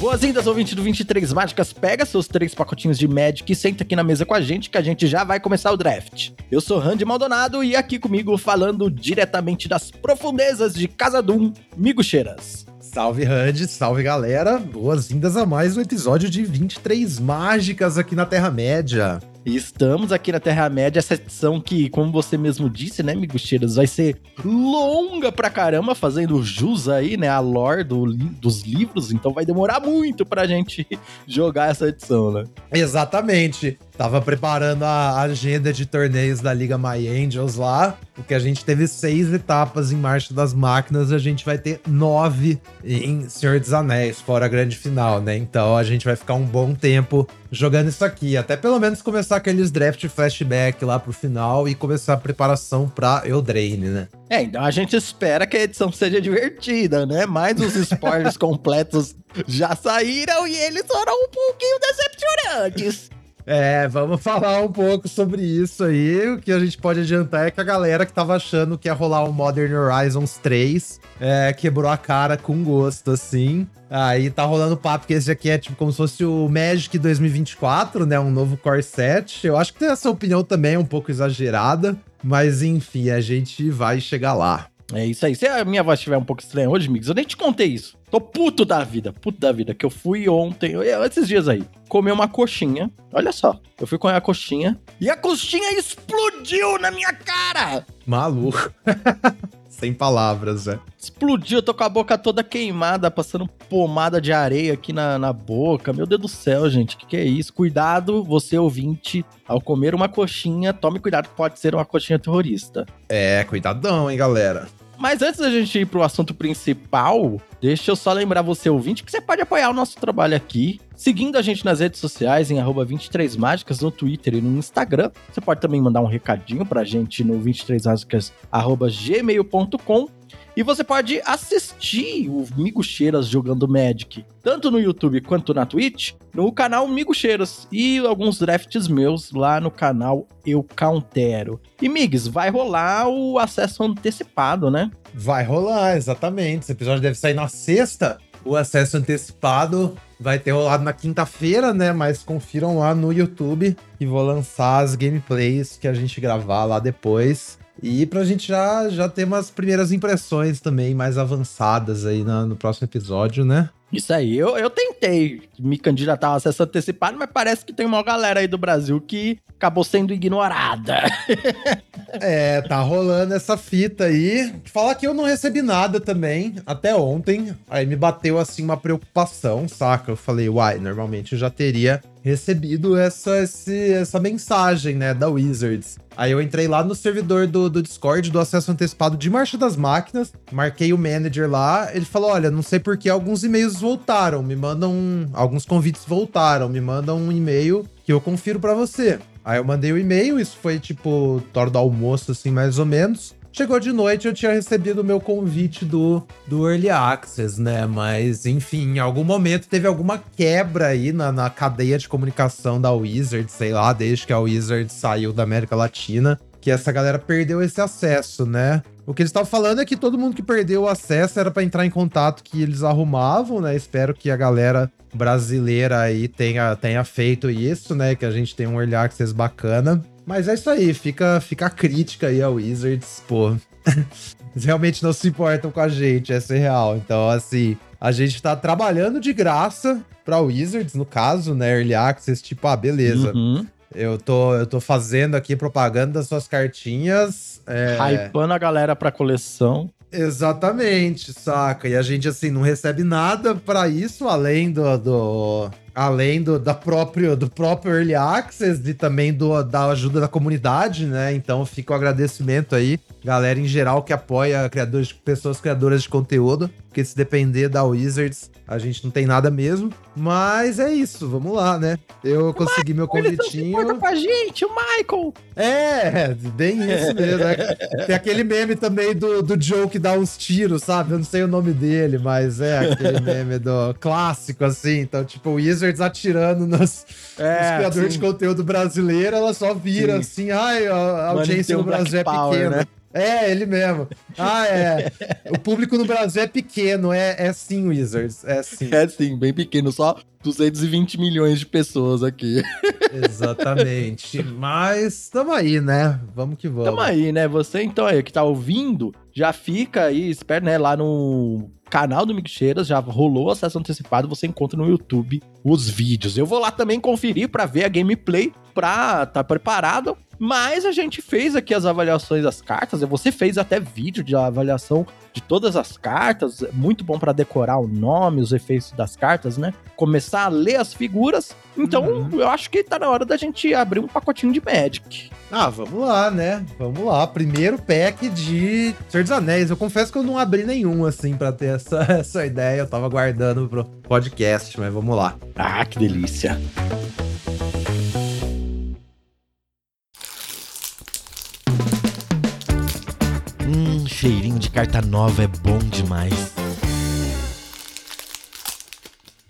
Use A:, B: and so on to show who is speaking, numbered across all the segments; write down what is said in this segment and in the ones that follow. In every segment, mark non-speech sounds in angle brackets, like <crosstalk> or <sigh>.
A: Boas-vindas, ouvinte do 23 Mágicas. Pega seus três pacotinhos de Magic e senta aqui na mesa com a gente que a gente já vai começar o draft. Eu sou Randy Maldonado e aqui comigo, falando diretamente das profundezas de Casa Doom, Migo Cheiras.
B: Salve, Randy, salve galera. Boas-vindas a mais um episódio de 23 Mágicas aqui na Terra-média.
A: E estamos aqui na Terra-média, essa edição que, como você mesmo disse, né, Migucheiras, vai ser longa pra caramba, fazendo jus aí, né, a lore do, dos livros, então vai demorar muito pra gente <laughs> jogar essa edição, né?
B: Exatamente. Tava preparando a agenda de torneios da Liga My Angels lá, porque a gente teve seis etapas em Marcha das Máquinas, a gente vai ter nove em Senhor dos Anéis, fora a grande final, né? Então a gente vai ficar um bom tempo jogando isso aqui, até pelo menos começar aqueles draft flashback lá pro final e começar a preparação pra Eldraine, né?
A: É, então a gente espera que a edição seja divertida, né? Mas os spoilers <laughs> completos já saíram e eles foram um pouquinho decepcionantes.
B: É, vamos <laughs> falar um pouco sobre isso aí. O que a gente pode adiantar é que a galera que tava achando que ia rolar um Modern Horizons 3 é, quebrou a cara com gosto, assim. Aí tá rolando papo que esse aqui é tipo como se fosse o Magic 2024, né? Um novo core set. Eu acho que essa opinião também um pouco exagerada. Mas enfim, a gente vai chegar lá.
A: É isso aí. Se a minha voz estiver um pouco estranha hoje, amigos, eu nem te contei isso. Tô puto da vida, puto da vida, que eu fui ontem, esses dias aí, comer uma coxinha. Olha só, eu fui comer a coxinha e a coxinha explodiu na minha cara!
B: Maluco. <laughs> Sem palavras, é.
A: Explodiu, tô com a boca toda queimada, passando pomada de areia aqui na, na boca. Meu Deus do céu, gente, o que, que é isso? Cuidado, você ouvinte, ao comer uma coxinha, tome cuidado, pode ser uma coxinha terrorista.
B: É, cuidadão, hein, galera.
A: Mas antes da gente ir pro assunto principal, deixa eu só lembrar você, ouvinte, que você pode apoiar o nosso trabalho aqui, seguindo a gente nas redes sociais, em 23mágicas, no Twitter e no Instagram. Você pode também mandar um recadinho pra gente no 23mágicas.gmail.com e você pode assistir o Migo Cheiras jogando Magic, tanto no YouTube quanto na Twitch, no canal Migo Cheiras e alguns drafts meus lá no canal Eu Countero. E Migs, vai rolar o acesso antecipado, né?
B: Vai rolar, exatamente. Esse episódio deve sair na sexta. O acesso antecipado vai ter rolado na quinta-feira, né? Mas confiram lá no YouTube e vou lançar as gameplays que a gente gravar lá depois. E pra gente já, já ter umas primeiras impressões também mais avançadas aí no, no próximo episódio, né?
A: Isso aí, eu, eu tentei me candidatar ao acesso antecipado, mas parece que tem uma galera aí do Brasil que acabou sendo ignorada. <laughs>
B: é, tá rolando essa fita aí. Falar que eu não recebi nada também, até ontem. Aí me bateu assim uma preocupação, saca? Eu falei, uai, normalmente eu já teria recebido essa, esse, essa mensagem, né, da Wizards. Aí eu entrei lá no servidor do, do Discord do acesso antecipado de Marcha das Máquinas, marquei o manager lá, ele falou: olha, não sei por que alguns e-mails voltaram, me mandam. Alguns convites voltaram, me mandam um e-mail que eu confiro para você. Aí eu mandei o um e-mail, isso foi tipo, hora do almoço, assim, mais ou menos. Chegou de noite, eu tinha recebido o meu convite do, do Early Access, né? Mas, enfim, em algum momento teve alguma quebra aí na, na cadeia de comunicação da Wizard, sei lá, desde que a Wizard saiu da América Latina, que essa galera perdeu esse acesso, né? O que eles estavam falando é que todo mundo que perdeu o acesso era para entrar em contato que eles arrumavam, né? Espero que a galera brasileira aí tenha, tenha feito isso, né? Que a gente tem um early access bacana. Mas é isso aí, fica, fica a crítica aí ao Wizards, pô. <laughs> Eles realmente não se importam com a gente, essa é real. Então, assim, a gente tá trabalhando de graça pra Wizards, no caso, né? Early Access, tipo, ah, beleza. Uhum. Eu tô, eu tô fazendo aqui propaganda das suas cartinhas.
A: É... Hypando a galera pra coleção.
B: Exatamente, saca? E a gente, assim, não recebe nada para isso, além do, do, além do, da próprio, do próprio Early Access e também do, da ajuda da comunidade, né? Então fica o agradecimento aí, galera em geral que apoia criadores, pessoas criadoras de conteúdo, porque se depender da Wizards, a gente não tem nada mesmo. Mas é isso, vamos lá, né? Eu o consegui Michael, meu convitinho. Ele
A: com a gente, o Michael!
B: É, bem isso mesmo. Né? Tem aquele meme também do, do Joe que dá uns tiros, sabe? Eu não sei o nome dele, mas é aquele <laughs> meme do clássico, assim. Então, tipo, o Wizards atirando nos, é, nos criadores sim. de conteúdo brasileiro, ela só vira sim. assim, ai, a audiência no Brasil é pequena. Né? É, ele mesmo. Ah, é. O público no Brasil é pequeno, é, é sim, Wizards. É sim.
A: É sim, bem pequeno, só 220 milhões de pessoas aqui.
B: Exatamente. <laughs> Mas tamo aí, né? Vamos que vamos.
A: Tamo aí, né? Você então aí que tá ouvindo, já fica aí, espera, né, lá no canal do Mixeiras, já rolou acesso antecipado, você encontra no YouTube os vídeos. Eu vou lá também conferir para ver a gameplay, pra tá preparado mas a gente fez aqui as avaliações das cartas, você fez até vídeo de avaliação de todas as cartas, muito bom para decorar o nome, os efeitos das cartas, né? Começar a ler as figuras. Então, uhum. eu acho que tá na hora da gente abrir um pacotinho de Magic.
B: Ah, vamos lá, né? Vamos lá. Primeiro pack de Senhor dos Anéis. Eu confesso que eu não abri nenhum, assim, para ter essa, <laughs> essa ideia. Eu tava guardando pro podcast, mas vamos lá.
A: Ah, que delícia. Cheirinho de carta nova é bom demais.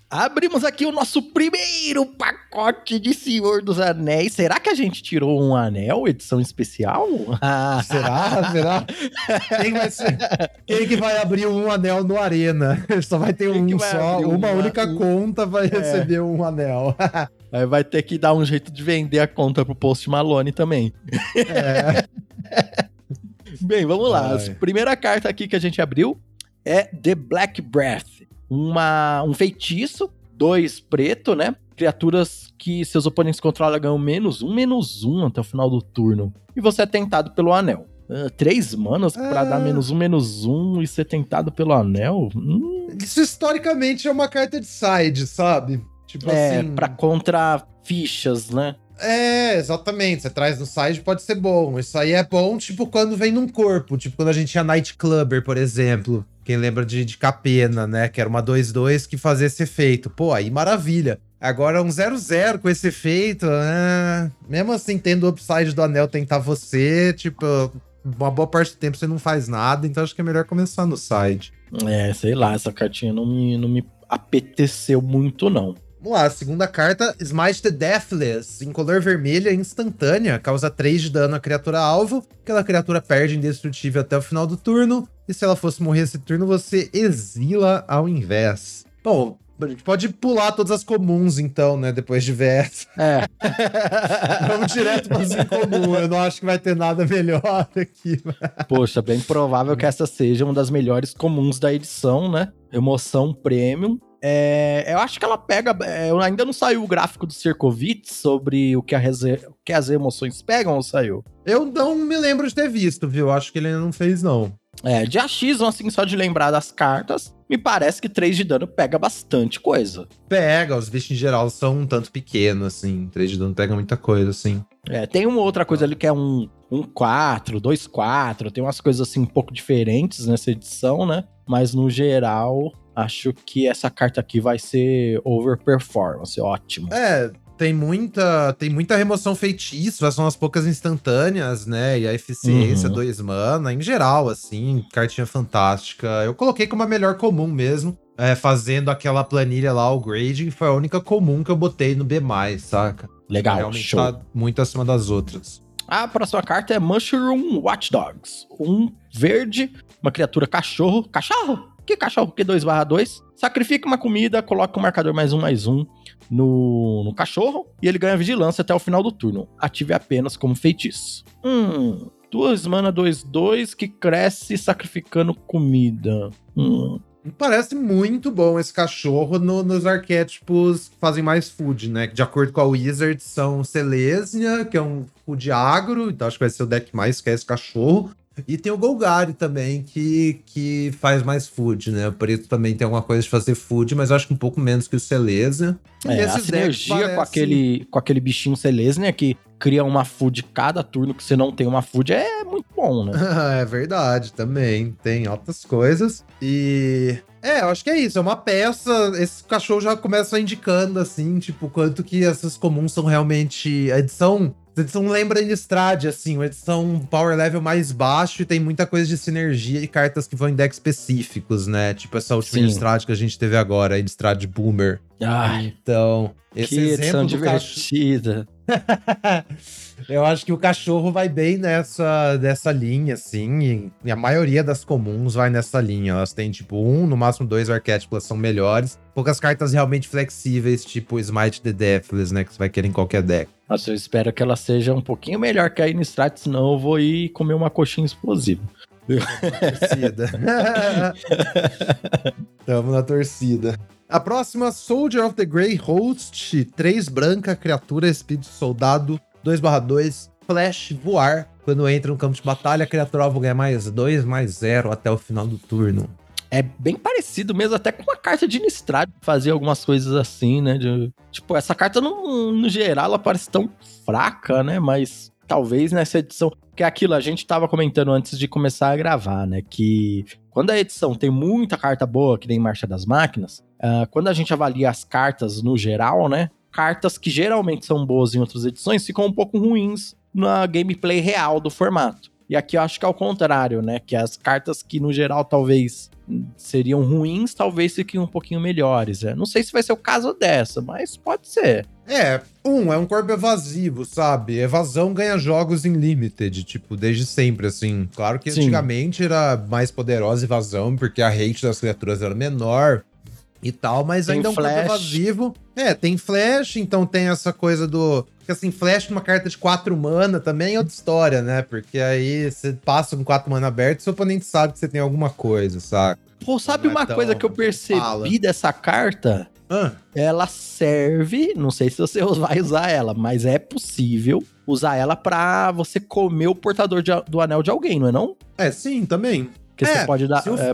A: Abrimos aqui o nosso primeiro pacote de Senhor dos Anéis. Será que a gente tirou um anel, edição especial?
B: Ah, será? Será? Quem, vai ser, quem que vai abrir um anel no Arena? Só vai ter quem um só, uma, uma, única um... conta vai é. receber um anel. <laughs>
A: Aí vai ter que dar um jeito de vender a conta pro Post Malone também. É. <laughs> <laughs> Bem, vamos lá. A primeira carta aqui que a gente abriu é The Black Breath. Uma, um feitiço, dois preto, né? Criaturas que seus oponentes controlam ganham menos um, menos um até o final do turno. E você é tentado pelo anel. Uh, três manas é... para dar menos um, menos um e ser tentado pelo anel? Hum.
B: Isso historicamente é uma carta de side, sabe?
A: Tipo é, assim. Pra contra fichas, né?
B: É, exatamente. Você traz no side, pode ser bom. Isso aí é bom, tipo, quando vem num corpo. Tipo, quando a gente tinha Nightclubber, por exemplo. Quem lembra de, de Capena, né? Que era uma 2-2 que fazia esse efeito. Pô, aí maravilha. Agora um 0-0 com esse efeito, né? Mesmo assim, tendo o upside do anel tentar você, tipo, uma boa parte do tempo você não faz nada, então acho que é melhor começar no side.
A: É, sei lá, essa cartinha não me, não me apeteceu muito, não.
B: Vamos lá, segunda carta, Smite the Deathless, em cor vermelha instantânea, causa 3 de dano à criatura alvo, aquela criatura perde indestrutível até o final do turno, e se ela fosse morrer esse turno, você exila ao invés. Bom, a gente pode pular todas as comuns, então, né? Depois de ver essa. É. <laughs> Vamos direto para as incomuns. Eu não acho que vai ter nada melhor aqui.
A: Poxa, bem provável que essa seja uma das melhores comuns da edição, né? Emoção Premium. É, eu acho que ela pega. É, ainda não saiu o gráfico do Circovitz sobre o que, o que as emoções pegam ou saiu?
B: Eu não me lembro de ter visto, viu? Acho que ele ainda não fez, não.
A: É, de AX, assim, só de lembrar das cartas, me parece que 3 de dano pega bastante coisa.
B: Pega, os bichos em geral são um tanto pequenos, assim. 3 de dano pega muita coisa, assim.
A: É, tem uma outra coisa ali que é um, um 4, 2, 4, tem umas coisas assim um pouco diferentes nessa edição, né? Mas no geral, acho que essa carta aqui vai ser overperformance, ótimo.
B: É, tem muita, tem muita remoção feitiço, são as poucas instantâneas, né? E a eficiência, uhum. dois mana, em geral, assim, cartinha fantástica. Eu coloquei como a melhor comum mesmo. É, fazendo aquela planilha lá, o grading, foi a única comum que eu botei no B, saca?
A: Legal, Realmente show. tá
B: muito acima das outras.
A: A próxima carta é Mushroom Watchdogs. Um verde, uma criatura cachorro. Cachorro? Que cachorro Q2 barra 2? Sacrifica uma comida, coloca o um marcador mais um, mais um no, no cachorro e ele ganha vigilância até o final do turno. Ative apenas como feitiço. Hum, duas mana 2, 2 que cresce sacrificando comida. Hum.
B: Parece muito bom esse cachorro no, nos arquétipos que fazem mais food, né? De acordo com a Wizard, são Selesnia, que é um food agro, então acho que vai ser o deck mais que é esse cachorro. E tem o Golgari também, que, que faz mais food, né? O preto também tem alguma coisa de fazer food, mas eu acho que um pouco menos que o Celeza.
A: É, a sinergia parece... com, aquele, com aquele bichinho Celeza, né? Que cria uma food cada turno que você não tem uma food, é muito bom, né? <laughs>
B: é verdade, também. Tem altas coisas. E é, eu acho que é isso. É uma peça. Esse cachorro já começa indicando, assim, tipo, quanto que essas comuns são realmente. A edição a edição lembra Innistrad, assim, uma edição power level mais baixo e tem muita coisa de sinergia e cartas que vão em decks específicos, né? Tipo essa última Innistrad que a gente teve agora, Innistrad Boomer.
A: Ai,
B: então,
A: esse que exemplo edição divertida. <laughs>
B: Eu acho que o cachorro vai bem nessa, nessa linha, assim. E, a maioria das comuns vai nessa linha. Elas têm, tipo, um, no máximo dois arquétipos, são melhores. Poucas cartas realmente flexíveis, tipo Smite the Deathless, né? Que você vai querer em qualquer deck.
A: Nossa, eu espero que ela seja um pouquinho melhor que a Innistrad, senão eu vou ir comer uma coxinha explosiva.
B: Torcida. Tamo na torcida. <laughs> A próxima, Soldier of the Grey Host. 3 branca, criatura, espírito soldado, 2/2, flash, voar. Quando entra no campo de batalha, a criatura alvo ganha mais 2, mais 0 até o final do turno.
A: É bem parecido mesmo, até com a carta de Innistrad, fazer algumas coisas assim, né? De, tipo, essa carta, no, no geral, ela parece tão fraca, né? Mas talvez nessa edição. Que é aquilo, a gente tava comentando antes de começar a gravar, né? Que quando a edição tem muita carta boa, que nem Marcha das Máquinas, uh, quando a gente avalia as cartas no geral, né? Cartas que geralmente são boas em outras edições ficam um pouco ruins na gameplay real do formato. E aqui eu acho que é o contrário, né? Que as cartas que no geral talvez seriam ruins, talvez fiquem um pouquinho melhores. Né? Não sei se vai ser o caso dessa, mas pode ser.
B: É, um, é um corpo evasivo, sabe? Evasão ganha jogos em limited, tipo, desde sempre, assim. Claro que Sim. antigamente era mais poderosa evasão, porque a rate das criaturas era menor e tal, mas tem ainda é um flash. corpo evasivo. É, tem flash, então tem essa coisa do. Porque assim, flash numa carta de 4 mana também é outra história, né? Porque aí você passa com 4 mana aberto e seu oponente sabe que você tem alguma coisa, saca?
A: Pô, sabe uma então, coisa que eu percebi fala. dessa carta? Ah. Ela serve, não sei se você <laughs> vai usar ela, mas é possível usar ela para você comer o portador de, do anel de alguém, não é não?
B: É, sim, também.
A: Que
B: é,
A: você pode dar, o... é,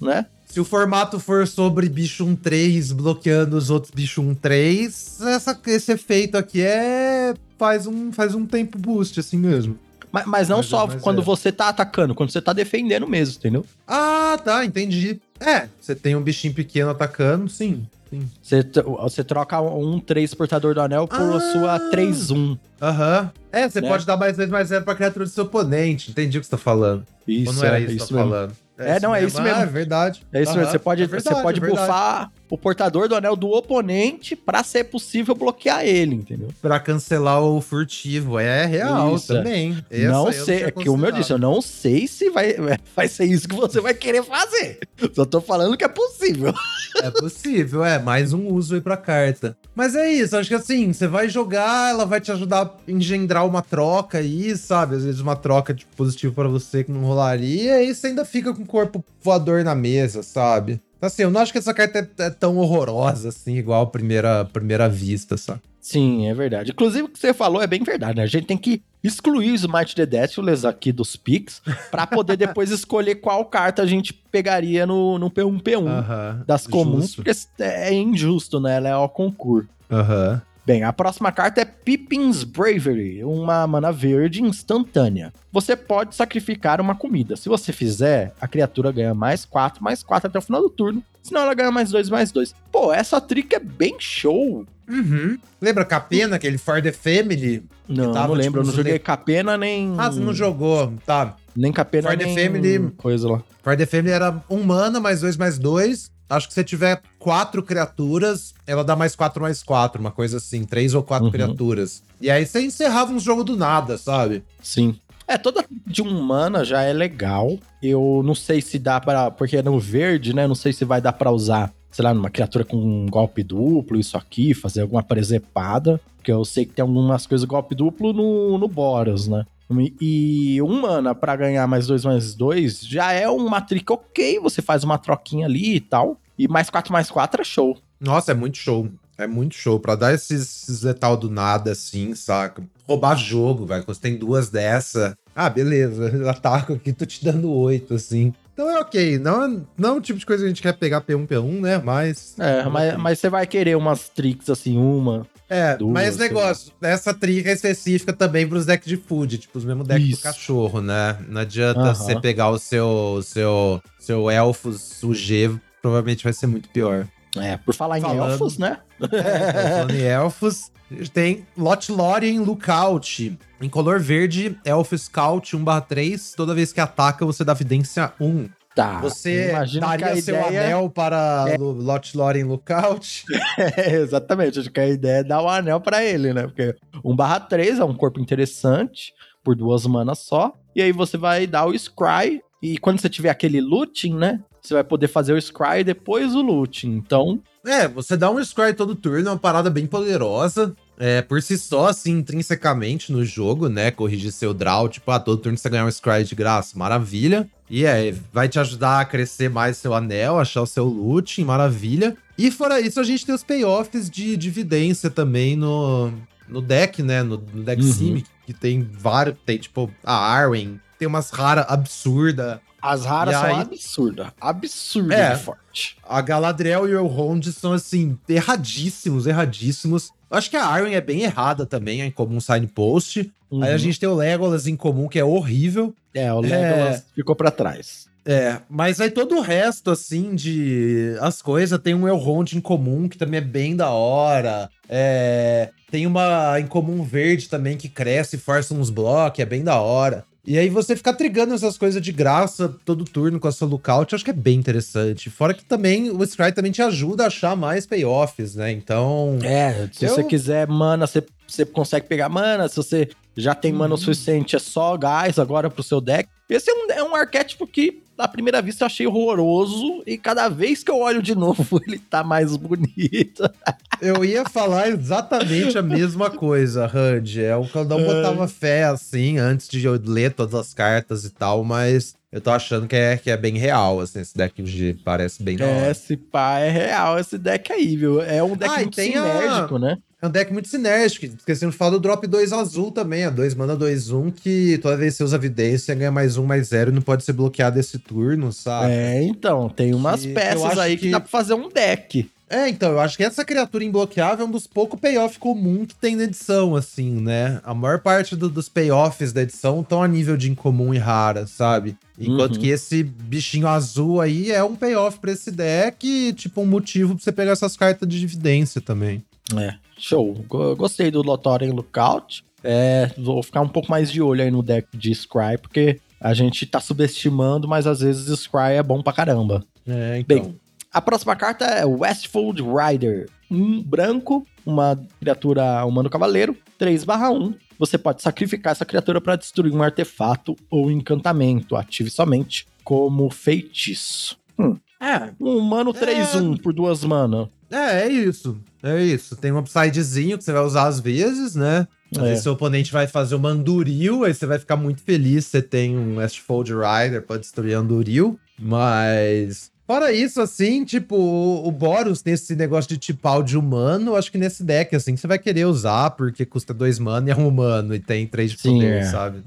A: né?
B: Se o formato for sobre bicho 1-3 bloqueando os outros bicho 1-3, essa, esse efeito aqui é. faz um, faz um tempo boost, assim mesmo.
A: Mas, mas não mas só é, quando é. você tá atacando, quando você tá defendendo mesmo, entendeu?
B: Ah, tá, entendi. É, você tem um bichinho pequeno atacando, sim. sim.
A: Você, você troca um 3 portador do anel por ah, sua 3-1.
B: Aham. Uhum. É, você né? pode dar mais 2 mais 0 pra criatura do seu oponente. Entendi o que você tá falando.
A: Isso, Ou não era é, isso que você tá falando.
B: É, é não, é isso mesmo. É
A: verdade. É isso mesmo. Você pode, é verdade, você pode é bufar o portador do anel do oponente para ser possível bloquear ele, entendeu?
B: Para cancelar o furtivo. É real isso. também.
A: Essa não sei, é que o meu disse, eu não sei se <laughs> vai, vai ser isso que você vai querer fazer. Só tô falando que é possível. <laughs>
B: É possível, é. Mais um uso aí pra carta. Mas é isso, acho que assim, você vai jogar, ela vai te ajudar a engendrar uma troca aí, sabe? Às vezes uma troca de tipo, positivo para você que não rolaria, e aí você ainda fica com o corpo voador na mesa, sabe? Assim, eu não acho que essa carta é, é tão horrorosa, assim, igual a primeira, primeira vista, sabe?
A: Sim, é verdade. Inclusive, o que você falou é bem verdade, né? A gente tem que excluir os Might the Deathless aqui dos picks para poder depois <laughs> escolher qual carta a gente pegaria no, no P1P1 uh -huh, das comuns, justo. porque é injusto, né? Ela é ao concurso.
B: Aham. Uh -huh.
A: Bem, a próxima carta é Pippin's Bravery, uma mana verde instantânea. Você pode sacrificar uma comida. Se você fizer, a criatura ganha mais 4, mais 4 até o final do turno. Senão ela ganha mais 2, mais 2. Pô, essa trick é bem show.
B: Uhum. Lembra Capena, aquele For the Family?
A: Não, tava, não lembro. Tipo, eu não joguei Capena nem.
B: Ah, você não jogou, tá.
A: Nem Capena For
B: nem the Family.
A: Coisa lá.
B: For the Family era um mana, mais 2, mais 2. Acho que se tiver quatro criaturas, ela dá mais quatro, mais quatro, uma coisa assim, três ou quatro uhum. criaturas. E aí você encerrava um jogo do nada, sabe?
A: Sim. É, toda de um mana já é legal. Eu não sei se dá para Porque é no verde, né? Não sei se vai dar para usar, sei lá, numa criatura com um golpe duplo, isso aqui, fazer alguma presepada. Porque eu sei que tem algumas coisas golpe duplo no, no Boros, né? E um mana para ganhar mais dois mais dois já é uma trick ok. Você faz uma troquinha ali e tal. E mais 4 mais 4 é show.
B: Nossa, é muito show. É muito show. Pra dar esses, esses letal do nada, assim, saca? Roubar jogo, velho. Você tem duas dessa. Ah, beleza. <laughs> Eu ataco aqui, tô te dando oito, assim. Então é ok. Não, não é o tipo de coisa que a gente quer pegar P1, P1, né? Mas.
A: É, mas, mas você vai querer umas tricks assim, uma.
B: É, duas, mas negócio, essa trica é específica também pros decks de food, tipo os mesmos decks Isso. do cachorro, né? Não adianta você pegar o seu, seu, seu elfos, o G, provavelmente vai ser muito pior.
A: É, por falar Falando, em elfos, né?
B: É, falando em elfos, tem Lothlorien Lookout. Em color verde, Elf Scout 1/3. Toda vez que ataca, você dá vidência 1.
A: Tá.
B: Você
A: imagino que
B: daria
A: a
B: seu
A: ideia-
B: anel para
A: É.
B: Lo- Lot Lore em Lookout? <laughs>
A: É, exatamente, acho que a ideia é dar o anel pra ele, né? Porque 1/3 é um corpo interessante, por duas manas só. E aí você vai dar o Scry. E quando você tiver aquele looting, né? Você vai poder fazer o Scry e depois o looting. Então,
B: É, você dá um Scry todo turno, é uma parada bem poderosa. É, por si só, assim, intrinsecamente no jogo, né? Corrigir seu draw, tipo, ah, todo turno você ganhar um Scry de graça, maravilha. E é, vai te ajudar a crescer mais seu anel, achar o seu loot, maravilha. E fora isso, a gente tem os payoffs de dividência também no, no deck, né? No, no deck
A: Uhum.
B: Simic, que tem vários, tem tipo a Arwen, tem umas raras absurdas.
A: as raras
B: E
A: são
B: aí-
A: absurdas. Absurda
B: É.
A: forte.
B: A Galadriel e o Elrond são, assim, erradíssimos, erradíssimos. Acho que a Arwen é bem errada também, é em comum signpost. Aí a
A: Uhum.
B: gente tem o Legolas em comum, que é horrível.
A: É, o Legolas ficou pra trás.
B: É, mas aí todo o resto, assim, de as coisas, tem um Elrond em comum, que também é bem da hora. É, tem uma em comum verde também, que cresce e força uns blocos, é bem da hora. E aí você ficar trigando essas coisas de graça todo turno com a sua lookout, eu acho que é bem interessante. Fora que também o Scry também te ajuda a achar mais payoffs, né? Então...
A: É, se
B: Eu-
A: você quiser mana, você, você consegue pegar mana. Se você já tem mana o
B: Uhum.
A: suficiente, é só gás agora pro seu deck. Esse é um, é um arquétipo que, à primeira vista, eu achei horroroso. E cada vez que eu olho de <laughs> novo, ele tá mais bonito.
B: Eu ia falar exatamente a mesma coisa, Randy. É o que eu não botava fé assim antes de eu ler todas as cartas e tal, mas eu tô achando que é, que é bem real, assim, esse deck de parece bem
A: É, esse pá é real, esse deck aí, viu? É um deck
B: Ah,
A: muito
B: tem a-
A: sinérgico, né?
B: É um deck muito sinérgico. Esquecemos de falar do drop 2 azul também. É 2 mana 2 1 que toda vez que você usa evidência ganha mais um, mais zero e não pode ser bloqueado esse turno, sabe?
A: É, então, tem umas
B: Que
A: peças aí que...
B: que-
A: dá pra fazer um deck.
B: É, então, eu acho que essa criatura imbloqueável é um dos poucos payoff comum que tem na edição, assim, né? A maior parte do- dos payoffs da edição estão a nível de incomum e rara, sabe? Enquanto
A: Uhum.
B: que esse bichinho azul aí é um payoff pra esse deck e, tipo, um motivo pra você pegar essas cartas de dividência também.
A: É, show. Go- Gostei do Lothar em Lookout. É, vou ficar um pouco mais de olho aí no deck de Scry, porque a gente tá subestimando, mas às vezes Scry é bom pra caramba.
B: É,
A: Bem, a próxima carta é Westfold Rider. Um branco, uma criatura humano cavaleiro, 3/1. Você pode sacrificar essa criatura para destruir um artefato ou encantamento. Ative somente como feitiço. Hum, É, um humano 3-1 por duas mana.
B: É, é isso. É isso. Tem um upsidezinho que você vai usar às vezes, né? Às
A: É.
B: vezes seu oponente vai fazer uma Anduril, aí você vai ficar muito feliz você tem um Westfold Rider pra destruir Anduril. Mas. Fora isso, assim, tipo, o o Boros tem esse negócio de tipal de humano. Acho que nesse deck, assim, você vai querer usar, porque custa dois mana e é um humano e tem três de
A: Sim,
B: poder,
A: é.
B: sabe?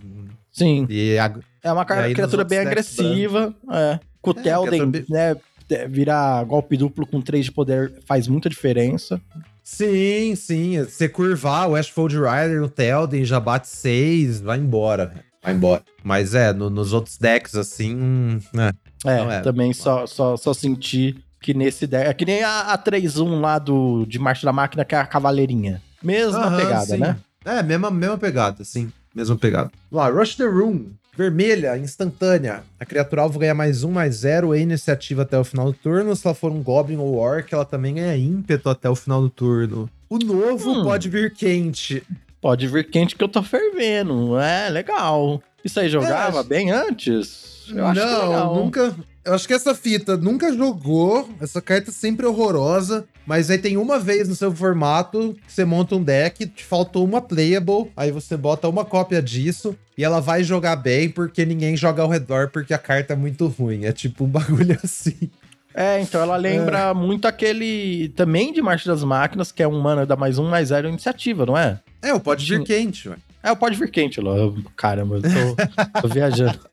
A: Sim,
B: E a-
A: É uma criatura bem agressiva. É. Com o
B: É,
A: Telden,
B: criatura
A: né? é, Virar golpe duplo com 3 de poder faz muita diferença.
B: Sim, sim. Você curvar o Westfold Rider no Telden, já bate 6, vai embora. Vai embora. Mas é, no- nos outros decks, assim. hum, é.
A: É,
B: é.
A: também só, só, só senti que nesse. É que nem a, a 3-1 lá do, de Marcha da Máquina, que é a Cavaleirinha. Mesma
B: Aham,
A: pegada,
B: sim.
A: né?
B: É, mesma, mesma pegada, sim. Mesma pegada. Lá, Rush the Room. Vermelha, instantânea. A criatura alvo ganha mais um, mais zero em iniciativa até o final do turno. Se ela for um Goblin ou Orc, ela também ganha ímpeto até o final do turno. O novo
A: Hum.
B: pode vir quente.
A: Pode vir quente que eu tô fervendo. É, legal. Isso aí jogava
B: acho-
A: bem antes? Eu acho que
B: não,
A: legal.
B: nunca. Eu acho que essa fita nunca jogou. Essa carta é sempre horrorosa. Mas aí tem uma vez no seu formato que você monta um deck, te faltou uma playable. Aí você bota uma cópia disso e ela vai jogar bem porque ninguém joga ao redor porque a carta é muito ruim. É tipo um <laughs> bagulho assim.
A: É, então ela lembra muito aquele também de Marcha das Máquinas, que é um mana da mais um, mais zero iniciativa, não é?
B: É, o pode vir quente, ué.
A: É, o pode vir quente. Eu- Caramba, eu tô, tô viajando. <laughs>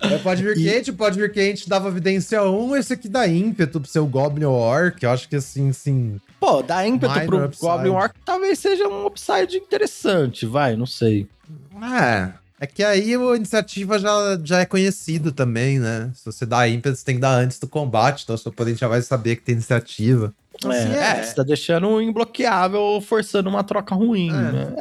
B: É, pode vir
A: E-
B: quente, pode vir quente, dava evidência 1, esse aqui dá ímpeto pro seu Goblin Orc. Eu acho que assim, sim.
A: Pô, dá ímpeto
B: Minor
A: pro
B: upside.
A: Goblin Orc talvez seja um upside interessante, vai, não sei.
B: É. É que aí a iniciativa já, já é conhecido também, né? Se você dá ímpeto, você tem que dar antes do combate, então seu oponente já vai saber que tem iniciativa.
A: É,
B: Assim,
A: é, você tá deixando imbloqueável forçando uma troca ruim,
B: É.
A: né?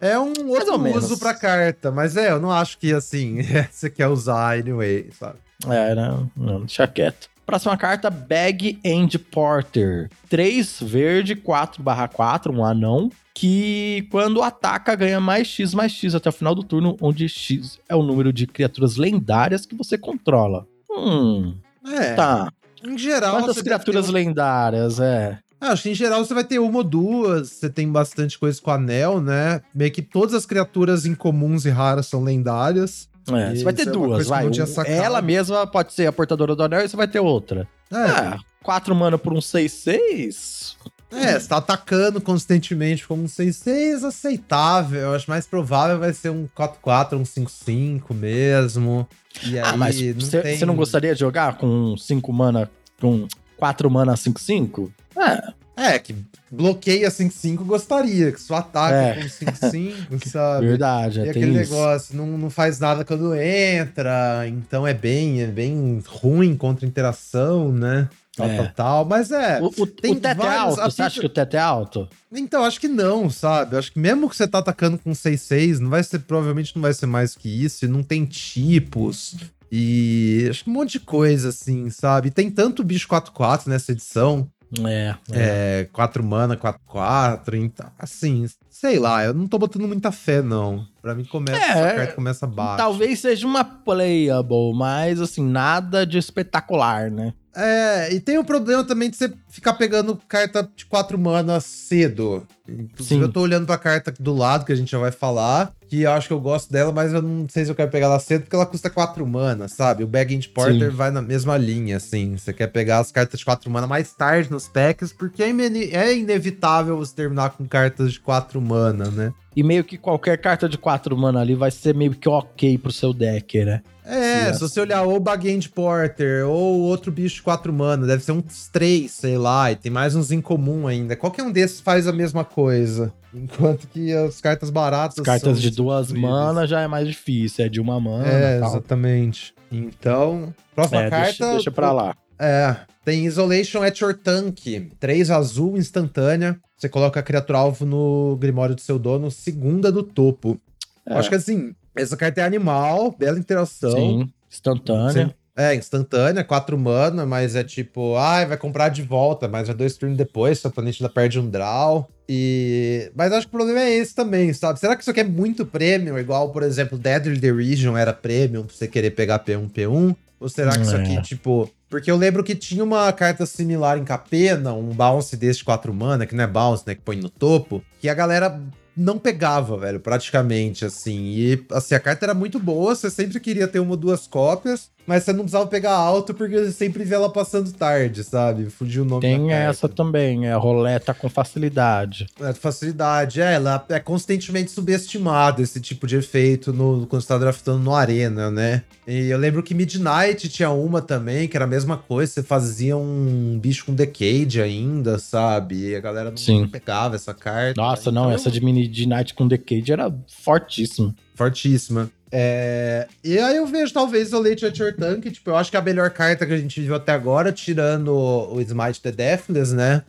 A: É,
B: É um outro
A: ou
B: uso pra carta, mas é, eu não acho que assim, <laughs> você quer usar anyway, sabe?
A: É, não, não, deixa quieto. Próxima carta, Bag and Porter. 3 verde, 4 barra 4, um anão. Que quando ataca ganha mais X mais X até o final do turno, onde X é o número de criaturas lendárias que você controla. Hum,
B: É,
A: tá.
B: Em geral.
A: Quantas criaturas
B: ter
A: lendárias, é?
B: Ah, acho que em geral você vai ter uma ou duas, você tem bastante coisa com anel, né? Meio que todas as criaturas incomuns e raras são lendárias.
A: É, você vai ter
B: é
A: duas, vai. Ela mesma pode ser a portadora do anel e você vai ter outra.
B: É,
A: É, 4 mana por um 6-6.
B: É, você tá atacando constantemente como um 6-6, aceitável. Eu acho mais provável vai ser um 4-4, um 5-5 mesmo. E aí,
A: Ah, mas
B: não
A: você
B: tem...
A: você não gostaria de jogar com 5 mana, com 4 mana 5-5? É,
B: É, que bloqueia 5-5 gostaria, que só ataca
A: É.
B: com 5-5, <laughs> sabe?
A: verdade,
B: E
A: é,
B: aquele
A: tem isso.
B: negócio, não, não faz nada quando entra, então é bem, é bem ruim contra interação, né? Tal,
A: É.
B: tal, tal. Mas é.
A: O, o, o
B: tem
A: teto é alto, você acha que o teto é alto?
B: Então, acho que não, sabe? Acho que mesmo que você tá atacando com 6-6, não vai ser, provavelmente não vai ser mais que isso, e não tem tipos. E acho que um monte de coisa, assim, sabe? Tem tanto bicho 4-4 nessa edição.
A: É, é.
B: É, 4 mana, 4-4, então, assim, sei lá, eu não tô botando muita fé, não. Pra mim começa,
A: É,
B: essa carta começa baixo.
A: Talvez seja uma playable, mas assim, nada de espetacular, né?
B: É, e tem o problema também de você ficar pegando carta de 4 mana cedo. Inclusive,
A: Sim.
B: eu tô olhando pra carta do lado, que a gente já vai falar, que eu acho que eu gosto dela, mas eu não sei se eu quero pegar ela cedo, porque ela custa 4 mana, sabe? O Bag and Porter
A: Sim.
B: vai na mesma linha, assim. Você quer pegar as cartas de 4 mana mais tarde nos packs, porque é, é inevitável você terminar com cartas de 4 mana, né?
A: E meio que qualquer carta de 4 mana ali vai ser meio que ok pro seu deck, né?
B: É, se você olhar ou Bagend Porter ou outro bicho de 4 mana, deve ser uns 3, sei lá, e tem mais uns em comum ainda. Qualquer um desses faz a mesma coisa. <laughs> Enquanto que as cartas baratas.
A: As cartas
B: são
A: de duas
B: substituíveis.
A: mana já é mais difícil, é de uma mana
B: É,
A: tal.
B: exatamente. Então, próxima
A: É,
B: carta.
A: deixa, deixa pra lá.
B: É, tem Isolation at Your Tank. 3 azul instantânea. Você coloca a criatura alvo no Grimório do seu dono, segunda do topo.
A: É.
B: Acho que assim, essa carta é animal, bela interação.
A: Sim, instantânea.
B: É, instantânea, 4 mana, mas é tipo, ai, vai comprar de volta, mas é dois turnos depois, seu oponente ainda perde um draw. E. Mas acho que o problema é esse também, sabe? Será que isso aqui é muito premium, igual, por exemplo, Deadly Derision era premium pra você querer pegar P1, P1? Ou será que isso
A: É.
B: aqui, tipo. Porque eu lembro que tinha uma carta similar em Capena, um bounce desse de 4 mana, que não é bounce, né? Que põe no topo, que a galera não pegava, velho, praticamente, assim. E, assim, a carta era muito boa, você sempre queria ter uma ou duas cópias, mas você não precisava pegar alto porque você sempre vê ela passando tarde, sabe? Fugiu o nome
A: Tem essa também, é a roleta com facilidade.
B: É, facilidade, é, ela é constantemente subestimada, esse tipo de efeito no, quando você tá draftando no Arena, né? E eu lembro que Midnight tinha uma também, que era a mesma coisa, você fazia um bicho com Decade ainda, sabe? E a galera não
A: Sim.
B: pegava essa carta.
A: Nossa, não,
B: Então,
A: essa de Midnight com Decade era fortíssima.
B: Fortíssima. É, E aí eu vejo talvez o Late at Your Tank, tipo, eu acho que é a melhor carta que a gente viu até agora, tirando o Smite the Deathless, né?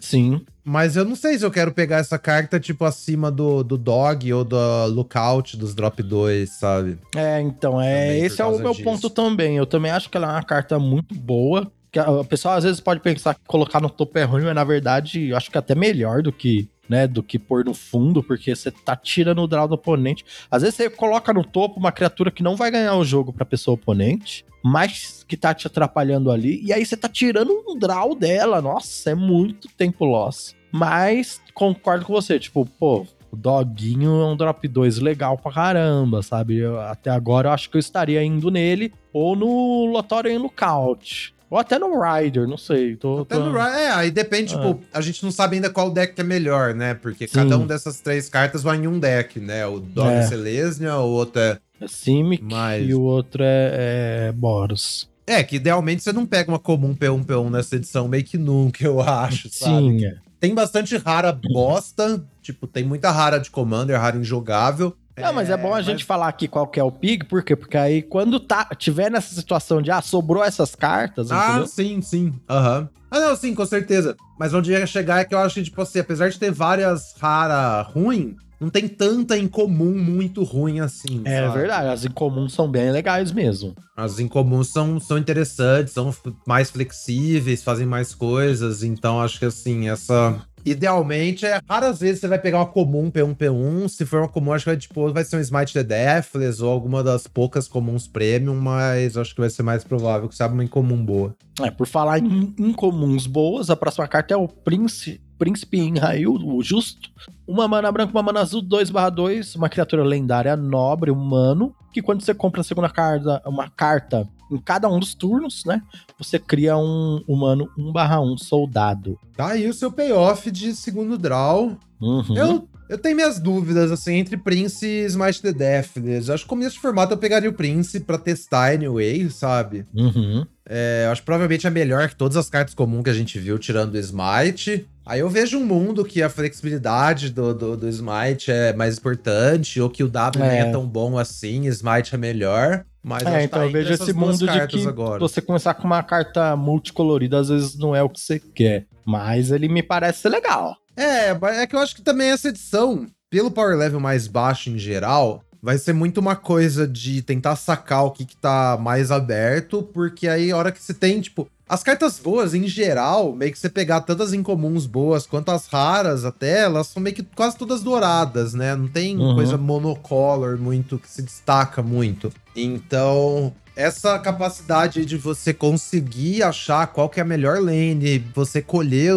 A: Sim.
B: Mas eu não sei se eu quero pegar essa carta, tipo, acima do, do Dog ou do Lookout dos Drop 2, sabe?
A: É, então, é,
B: Também
A: esse é o meu
B: disso.
A: ponto também. Eu também acho que ela é uma carta muito boa. Que a- o pessoal às vezes pode pensar que colocar no topo é ruim, mas na verdade eu acho que é até melhor do que, né, do que pôr no fundo, porque você tá tirando o draw do oponente. Às vezes você coloca no topo uma criatura que não vai ganhar o jogo pra pessoa oponente, mas que tá te atrapalhando ali, e aí você tá tirando um draw dela. Nossa, é muito tempo loss. Mas concordo com você, tipo, pô, o Doguinho é um drop 2 legal pra caramba, sabe? Eu- até agora eu acho que eu estaria indo nele ou no Lotório em Lookout. Ou até no Rider, não sei. Tô,
B: Até
A: tô-
B: no Ra- É, aí depende, tipo, a gente não sabe ainda qual deck é melhor, né? Porque
A: Sim.
B: cada um dessas três cartas vai em um deck, né? O Dog
A: É.
B: Selesnya, o outro é.
A: É Simic
B: Mas-
A: e o outro é, é Boros.
B: É, que idealmente você não pega uma comum P1 P1 nessa edição, meio que nunca, eu acho, sabe?
A: Sim, é.
B: Tem bastante rara bosta, tipo, tem muita rara de Commander, rara injogável.
A: Não, mas é bom a
B: mas-
A: gente falar aqui qual que é o pig, por quê? Porque aí quando tá, tiver nessa situação de, ah, sobrou essas cartas,
B: Ah,
A: entendeu?
B: sim, sim. Aham. Ah, não, sim, com certeza. Mas onde ia chegar é que eu acho que, tipo assim, apesar de ter várias rara ruim, não tem tanta incomum muito ruim assim.
A: É sabe? verdade, as incomuns são bem legais mesmo.
B: As incomuns são, são interessantes, são mais flexíveis, fazem mais coisas, então acho que assim, essa Idealmente, é raras vezes você vai pegar uma comum P1P1. Se for uma comum, acho que vai, tipo, vai ser um Smite The Deathless ou alguma das poucas comuns Premium, mas acho que vai ser mais provável que seja uma incomum boa.
A: É, por falar em incomuns boas, a próxima carta é o Prince, Príncipe Inrail, o Justo. Uma mana branca, uma mana azul, 2/2, uma criatura lendária nobre, humano, que quando você compra a segunda carta, uma carta em cada um dos turnos, né? Você cria um humano 1/1 soldado.
B: Tá aí o seu payoff de segundo draw. Uhum. Eu, eu tenho minhas dúvidas, assim, entre Prince e Smite the Deathless. Acho que como esse formato eu pegaria o Prince pra testar anyway, sabe?
A: Uhum.
B: É, acho que provavelmente é melhor que todas as cartas comuns que a gente viu, tirando o Smite. Aí eu vejo um mundo que a flexibilidade do, do, do Smite é mais importante, ou que o W é. nem é tão bom assim, Smite é melhor. Mas
A: é, então tá eu vejo esse mundo de que agora. você começar com uma carta multicolorida às vezes não é o que você quer. Mas ele me parece ser legal.
B: É, é que eu acho que também essa edição, pelo power level mais baixo em geral, vai ser muito uma coisa de tentar sacar o que, que tá mais aberto, porque aí a hora que você tem, tipo, as cartas boas, em geral, meio que você pegar tantas incomuns boas quanto as raras até, elas são meio que quase todas douradas, né? Não tem uhum. coisa monocolor muito que se destaca muito. Então, essa capacidade de você conseguir achar qual que é a melhor lane, você colher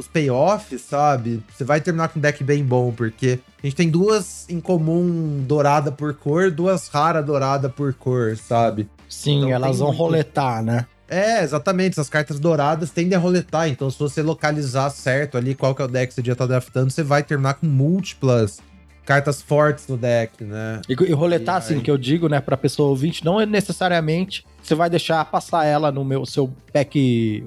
B: os payoffs, sabe? Você vai terminar com um deck bem bom, porque a gente tem duas em comum dourada por cor, duas raras dourada por cor, sabe?
A: Sim, então, elas vão muito... roletar, né?
B: É, exatamente. Essas cartas douradas tendem a roletar. Então, se você localizar certo ali qual que é o deck que você já tá draftando, você vai terminar com múltiplas cartas fortes no deck, né?
A: E, e roletar, e, assim, aí... que eu digo, né, pra pessoa ouvinte, não é necessariamente você vai deixar passar ela no meu seu pack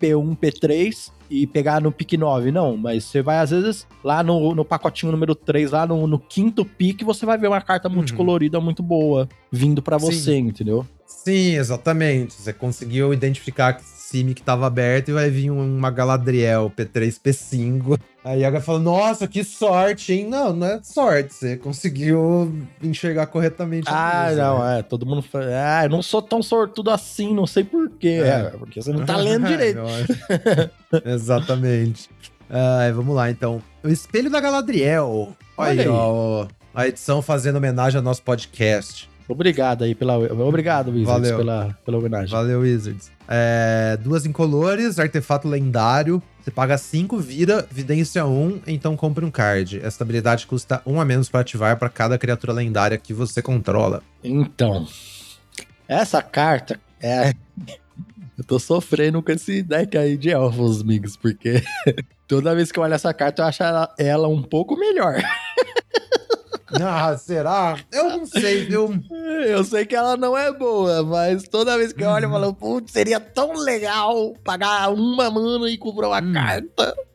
A: P1, P3 e pegar no pick 9, não, mas você vai às vezes lá no, no pacotinho número 3, lá no, no quinto pick, você vai ver uma carta uhum. multicolorida muito boa vindo para você, entendeu?
B: Sim, exatamente. Você conseguiu identificar que sim que tava aberto e vai vir uma Galadriel P3, P5. Aí a fala, nossa, que sorte, hein? Não, não é sorte, você conseguiu enxergar corretamente.
A: Ah, não, né? é, todo mundo fala, ah, eu não sou tão sortudo assim, não sei porquê. É, é porque você não tá lendo <laughs> direito. <laughs>
B: Exatamente. Ah, vamos lá, então. O Espelho da Galadriel. Olha, Olha aí, ó, a edição fazendo homenagem ao nosso podcast.
A: Obrigado aí pela. Obrigado, Wizards, Valeu. Pela, pela homenagem.
B: Valeu, Wizards. É, duas incolores, artefato lendário. Você paga 5, vira, vidência 1, um, então compre um card. Essa habilidade custa 1 um a menos para ativar para cada criatura lendária que você controla.
A: Então, essa carta é. <laughs> Eu tô sofrendo com esse deck aí de elfos, amigos, porque <laughs> toda vez que eu olho essa carta eu acho ela, ela um pouco melhor. <laughs> <laughs>
B: Ah, será? Eu não sei, viu?
A: Eu sei que ela não é boa, mas toda vez que eu olho, eu falo, putz, seria tão legal pagar uma mana e comprar uma hum. carta. <laughs>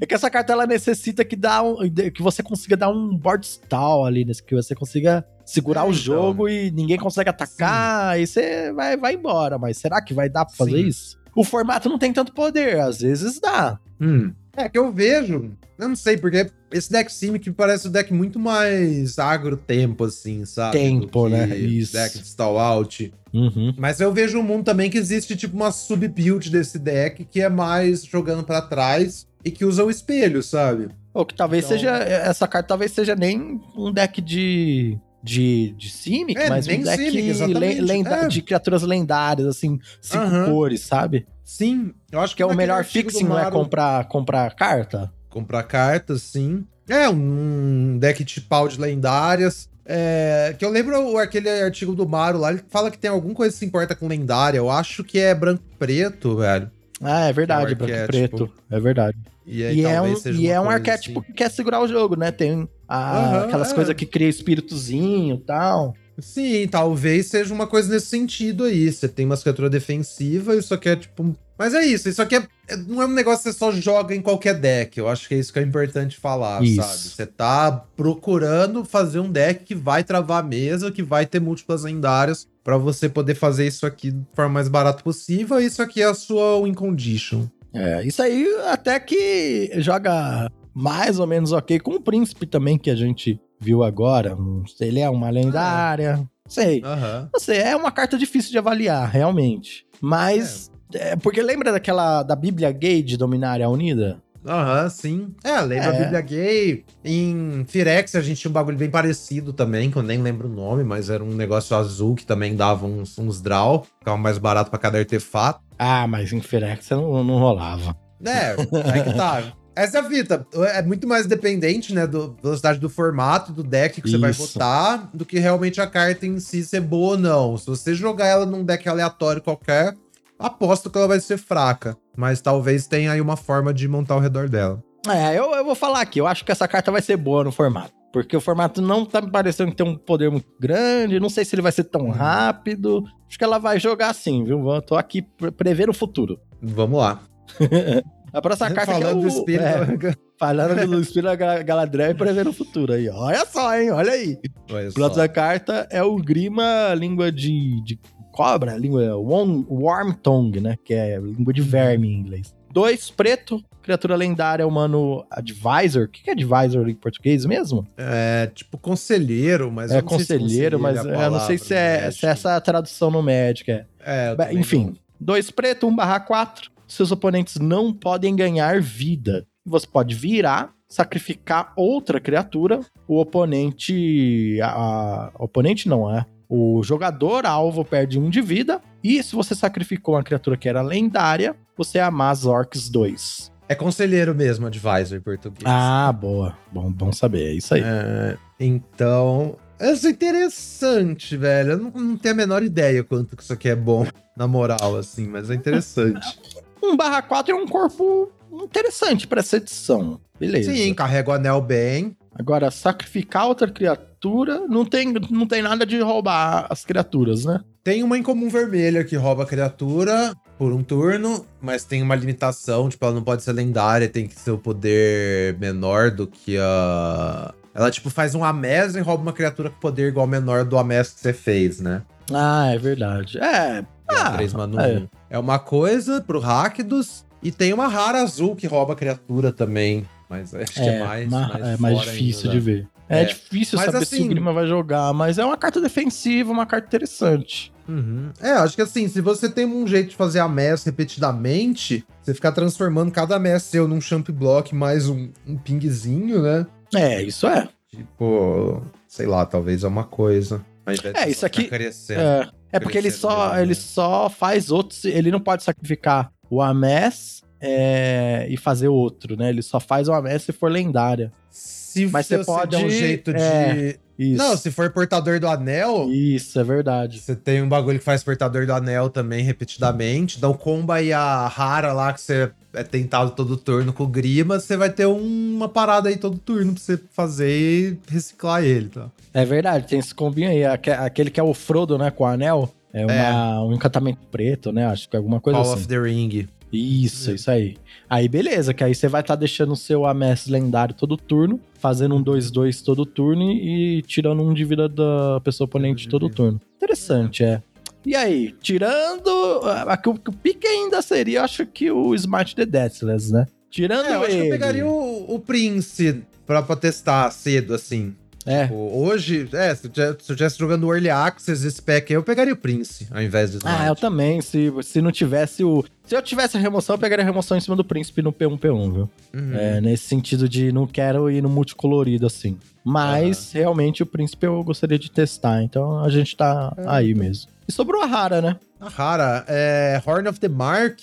A: É que essa carta ela necessita que, dá um, que você consiga dar um board stall ali, né? que você consiga segurar é, o então. jogo então. e ninguém consegue atacar, Sim. e você vai, vai embora. Mas será que vai dar pra fazer Sim. isso? O formato não tem tanto poder, às vezes dá.
B: Hum. É que eu vejo, eu não sei, porque esse deck Simic parece um deck muito mais agro-tempo, assim, sabe?
A: Tempo, né?
B: Isso. Deck de Stall Out.
A: Uhum.
B: Mas eu vejo um mundo também que existe, tipo, uma sub-build desse deck que é mais jogando para trás e que usa o espelho, sabe?
A: Ou que talvez então... seja. Essa carta talvez seja nem um deck de de, de Simic, é, mas deck Simic, lenda, é. de criaturas lendárias, assim, cinco uhum. cores, sabe?
B: Sim,
A: eu acho que, que é o melhor fixing, não é comprar, comprar carta?
B: Comprar cartas, sim. É, um deck de pau de lendárias. É, que eu lembro aquele artigo do Maru lá, ele fala que tem alguma coisa que se importa com lendária. Eu acho que é branco preto, velho.
A: Ah, é verdade, é branco e preto. É verdade. E, aí, e é um, e é um arquétipo assim. que quer segurar o jogo, né? Tem a, uhum, aquelas é. coisas que cria espíritozinho e tal.
B: Sim, talvez seja uma coisa nesse sentido aí. Você tem uma criatura defensiva, isso aqui é tipo. Mas é isso, isso aqui é, é, não é um negócio que você só joga em qualquer deck. Eu acho que é isso que é importante falar, isso. sabe? Você tá procurando fazer um deck que vai travar a mesa, que vai ter múltiplas lendárias, para você poder fazer isso aqui de forma mais barata possível. Isso aqui é a sua win condition.
A: É, isso aí até que joga mais ou menos ok. Com o príncipe também, que a gente viu agora. Não sei, ele é uma lendária. Não sei.
B: Aham.
A: Não sei, é uma carta difícil de avaliar, realmente. Mas. é, porque lembra daquela da Bíblia Gay de Dominária Unida?
B: Aham, sim. É, lembra a
A: É.
B: Bíblia Gay. Em Firex a gente tinha um bagulho bem parecido também, que eu nem lembro o nome, mas era um negócio azul que também dava uns, uns draw. Ficava mais barato pra cada artefato.
A: Ah, mas em Firex não, não rolava.
B: É, aí que tá. <laughs> Essa é a fita. É muito mais dependente, né, da velocidade do formato, do deck que você vai
A: Isso.
B: botar, do que realmente a carta em si ser boa ou não. Se você jogar ela num deck aleatório qualquer, aposto que ela vai ser fraca. Mas talvez tenha aí uma forma de montar ao redor dela.
A: É, eu, eu vou falar aqui, eu acho que essa carta vai ser boa no formato. Porque o formato não tá me parecendo que tem um poder muito grande, não sei se ele vai ser tão rápido. Acho que ela vai jogar assim, viu? Eu tô aqui pre- prevendo o futuro.
B: Vamos lá. <laughs>
A: A próxima carta
B: Falando
A: que é
B: do
A: o-
B: espírito.
A: é, <laughs> falando do espírito da Gal- Galadriel e prevendo o futuro aí. Olha só, hein? Olha aí.
B: Olha
A: A próxima carta é o Grima, língua de, de cobra, língua worm, worm tongue, né? Que é língua de verme em inglês. Dois, preto, criatura lendária, humano advisor. O que é advisor em português mesmo?
B: É tipo conselheiro, mas
A: é
B: eu não sei se
A: conselheiro, mas
B: conselheiro
A: eu
B: é
A: não sei
B: palavra
A: se é,
B: no
A: se é essa a tradução no Magic. É.
B: É,
A: Enfim, dois preto, um barra quatro. Seus oponentes não podem ganhar vida. Você pode virar, sacrificar outra criatura. O oponente. A, a- oponente não, é. O jogador alvo perde um de vida. E se você sacrificou uma criatura que era lendária, você amassa Orcs 2.
B: não. É conselheiro mesmo, advisor em português.
A: Ah, boa. Bom, bom saber. É isso aí.
B: É, então. Isso é interessante, velho. Eu não, não tenho a menor ideia quanto que isso aqui é bom, <laughs> na moral, assim, mas é interessante. <laughs>
A: 1 barra 4 é um corpo interessante para essa edição. Beleza.
B: Sim, carrega o anel bem.
A: Agora, sacrificar outra criatura, não tem, não tem nada de roubar as criaturas, né?
B: Tem uma incomum vermelha que rouba a criatura por um turno, mas tem uma limitação, tipo, ela não pode ser lendária, tem que ser o poder menor do que a. Ela, tipo, faz um Amés e rouba uma criatura com poder igual ao menor do Amés que você fez, né?
A: Ah, é verdade. É.
B: É,
A: Ah,
B: 3 mana
A: é.
B: 1. É uma coisa pro Rakdos. E tem uma rara azul que rouba a criatura também. Mas acho que é mais.
A: ma-
B: mais
A: é mais difícil
B: ainda,
A: de
B: né?
A: ver. É,
B: É.
A: difícil
B: Mas
A: saber se
B: assim-
A: o Grima vai jogar, mas é uma carta defensiva, uma carta interessante.
B: Uhum. É, acho que assim, se você tem um jeito de fazer a mess repetidamente, você ficar transformando cada mess seu num champ block mais um, um pingzinho, né?
A: É, isso é.
B: Tipo, sei lá, talvez é uma coisa. De
A: É, isso aqui-
B: ficar Crescendo.
A: É, é porque ele só,
B: mesmo, né?
A: ele só faz outros. Ele não pode sacrificar o Amess é, e fazer outro, né? Ele só faz o Amess se for lendária.
B: Se
A: Mas
B: você
A: pode-
B: der um jeito de.
A: É. Isso.
B: Não, se for portador do anel,
A: Isso, é verdade.
B: Você tem um bagulho que faz portador do anel também repetidamente. Então, comba aí a rara lá que você é tentado todo turno com o Grima, você vai ter um- uma parada aí todo turno pra você fazer e reciclar ele, tá?
A: É verdade, tem esse combinho aí. Aque- Aquele que é o Frodo, né, com o anel. É, uma- um encantamento preto, né? Acho que é alguma coisa
B: Call
A: assim.
B: of the Ring.
A: Isso, isso aí. Aí beleza, que aí você vai estar deixando o seu Amess lendário todo turno, fazendo um 2-2 todo turno e tirando um de vida da pessoa oponente todo turno. Interessante, é. E aí, tirando. a- a- O, o pique ainda seria, eu acho que o Smart the Deathless, né? Tirando
B: É, eu acho
A: ele.
B: que eu pegaria o, o Prince pra, pra testar cedo, assim.
A: É,
B: Tipo, hoje, é, se eu tivesse- se eu estivesse jogando Early Access, esse pack aí, eu pegaria o Prince, ao invés do Smite.
A: Ah, eu também. Se, se não tivesse o. Se eu tivesse a remoção, eu pegaria a remoção em cima do príncipe no P1P1, viu?
B: Uhum.
A: É, nesse sentido de não quero ir no multicolorido assim. Mas realmente o príncipe eu gostaria de testar. Então a gente tá
B: É.
A: aí mesmo. E sobrou a rara, né?
B: A rara é Horn of the Mark.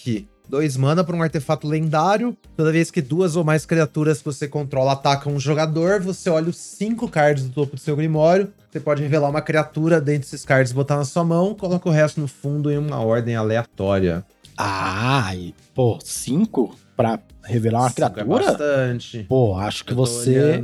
B: Dois mana para um artefato lendário. Toda vez que duas ou mais criaturas que você controla atacam um jogador, você olha os cinco cards do topo do seu grimório. Você pode revelar uma criatura dentro desses cards botar na sua mão. Coloca o resto no fundo em uma ordem aleatória.
A: Ah, e, pô, cinco pra revelar uma
B: Cinco é
A: criatura?
B: bastante.
A: Pô, acho que você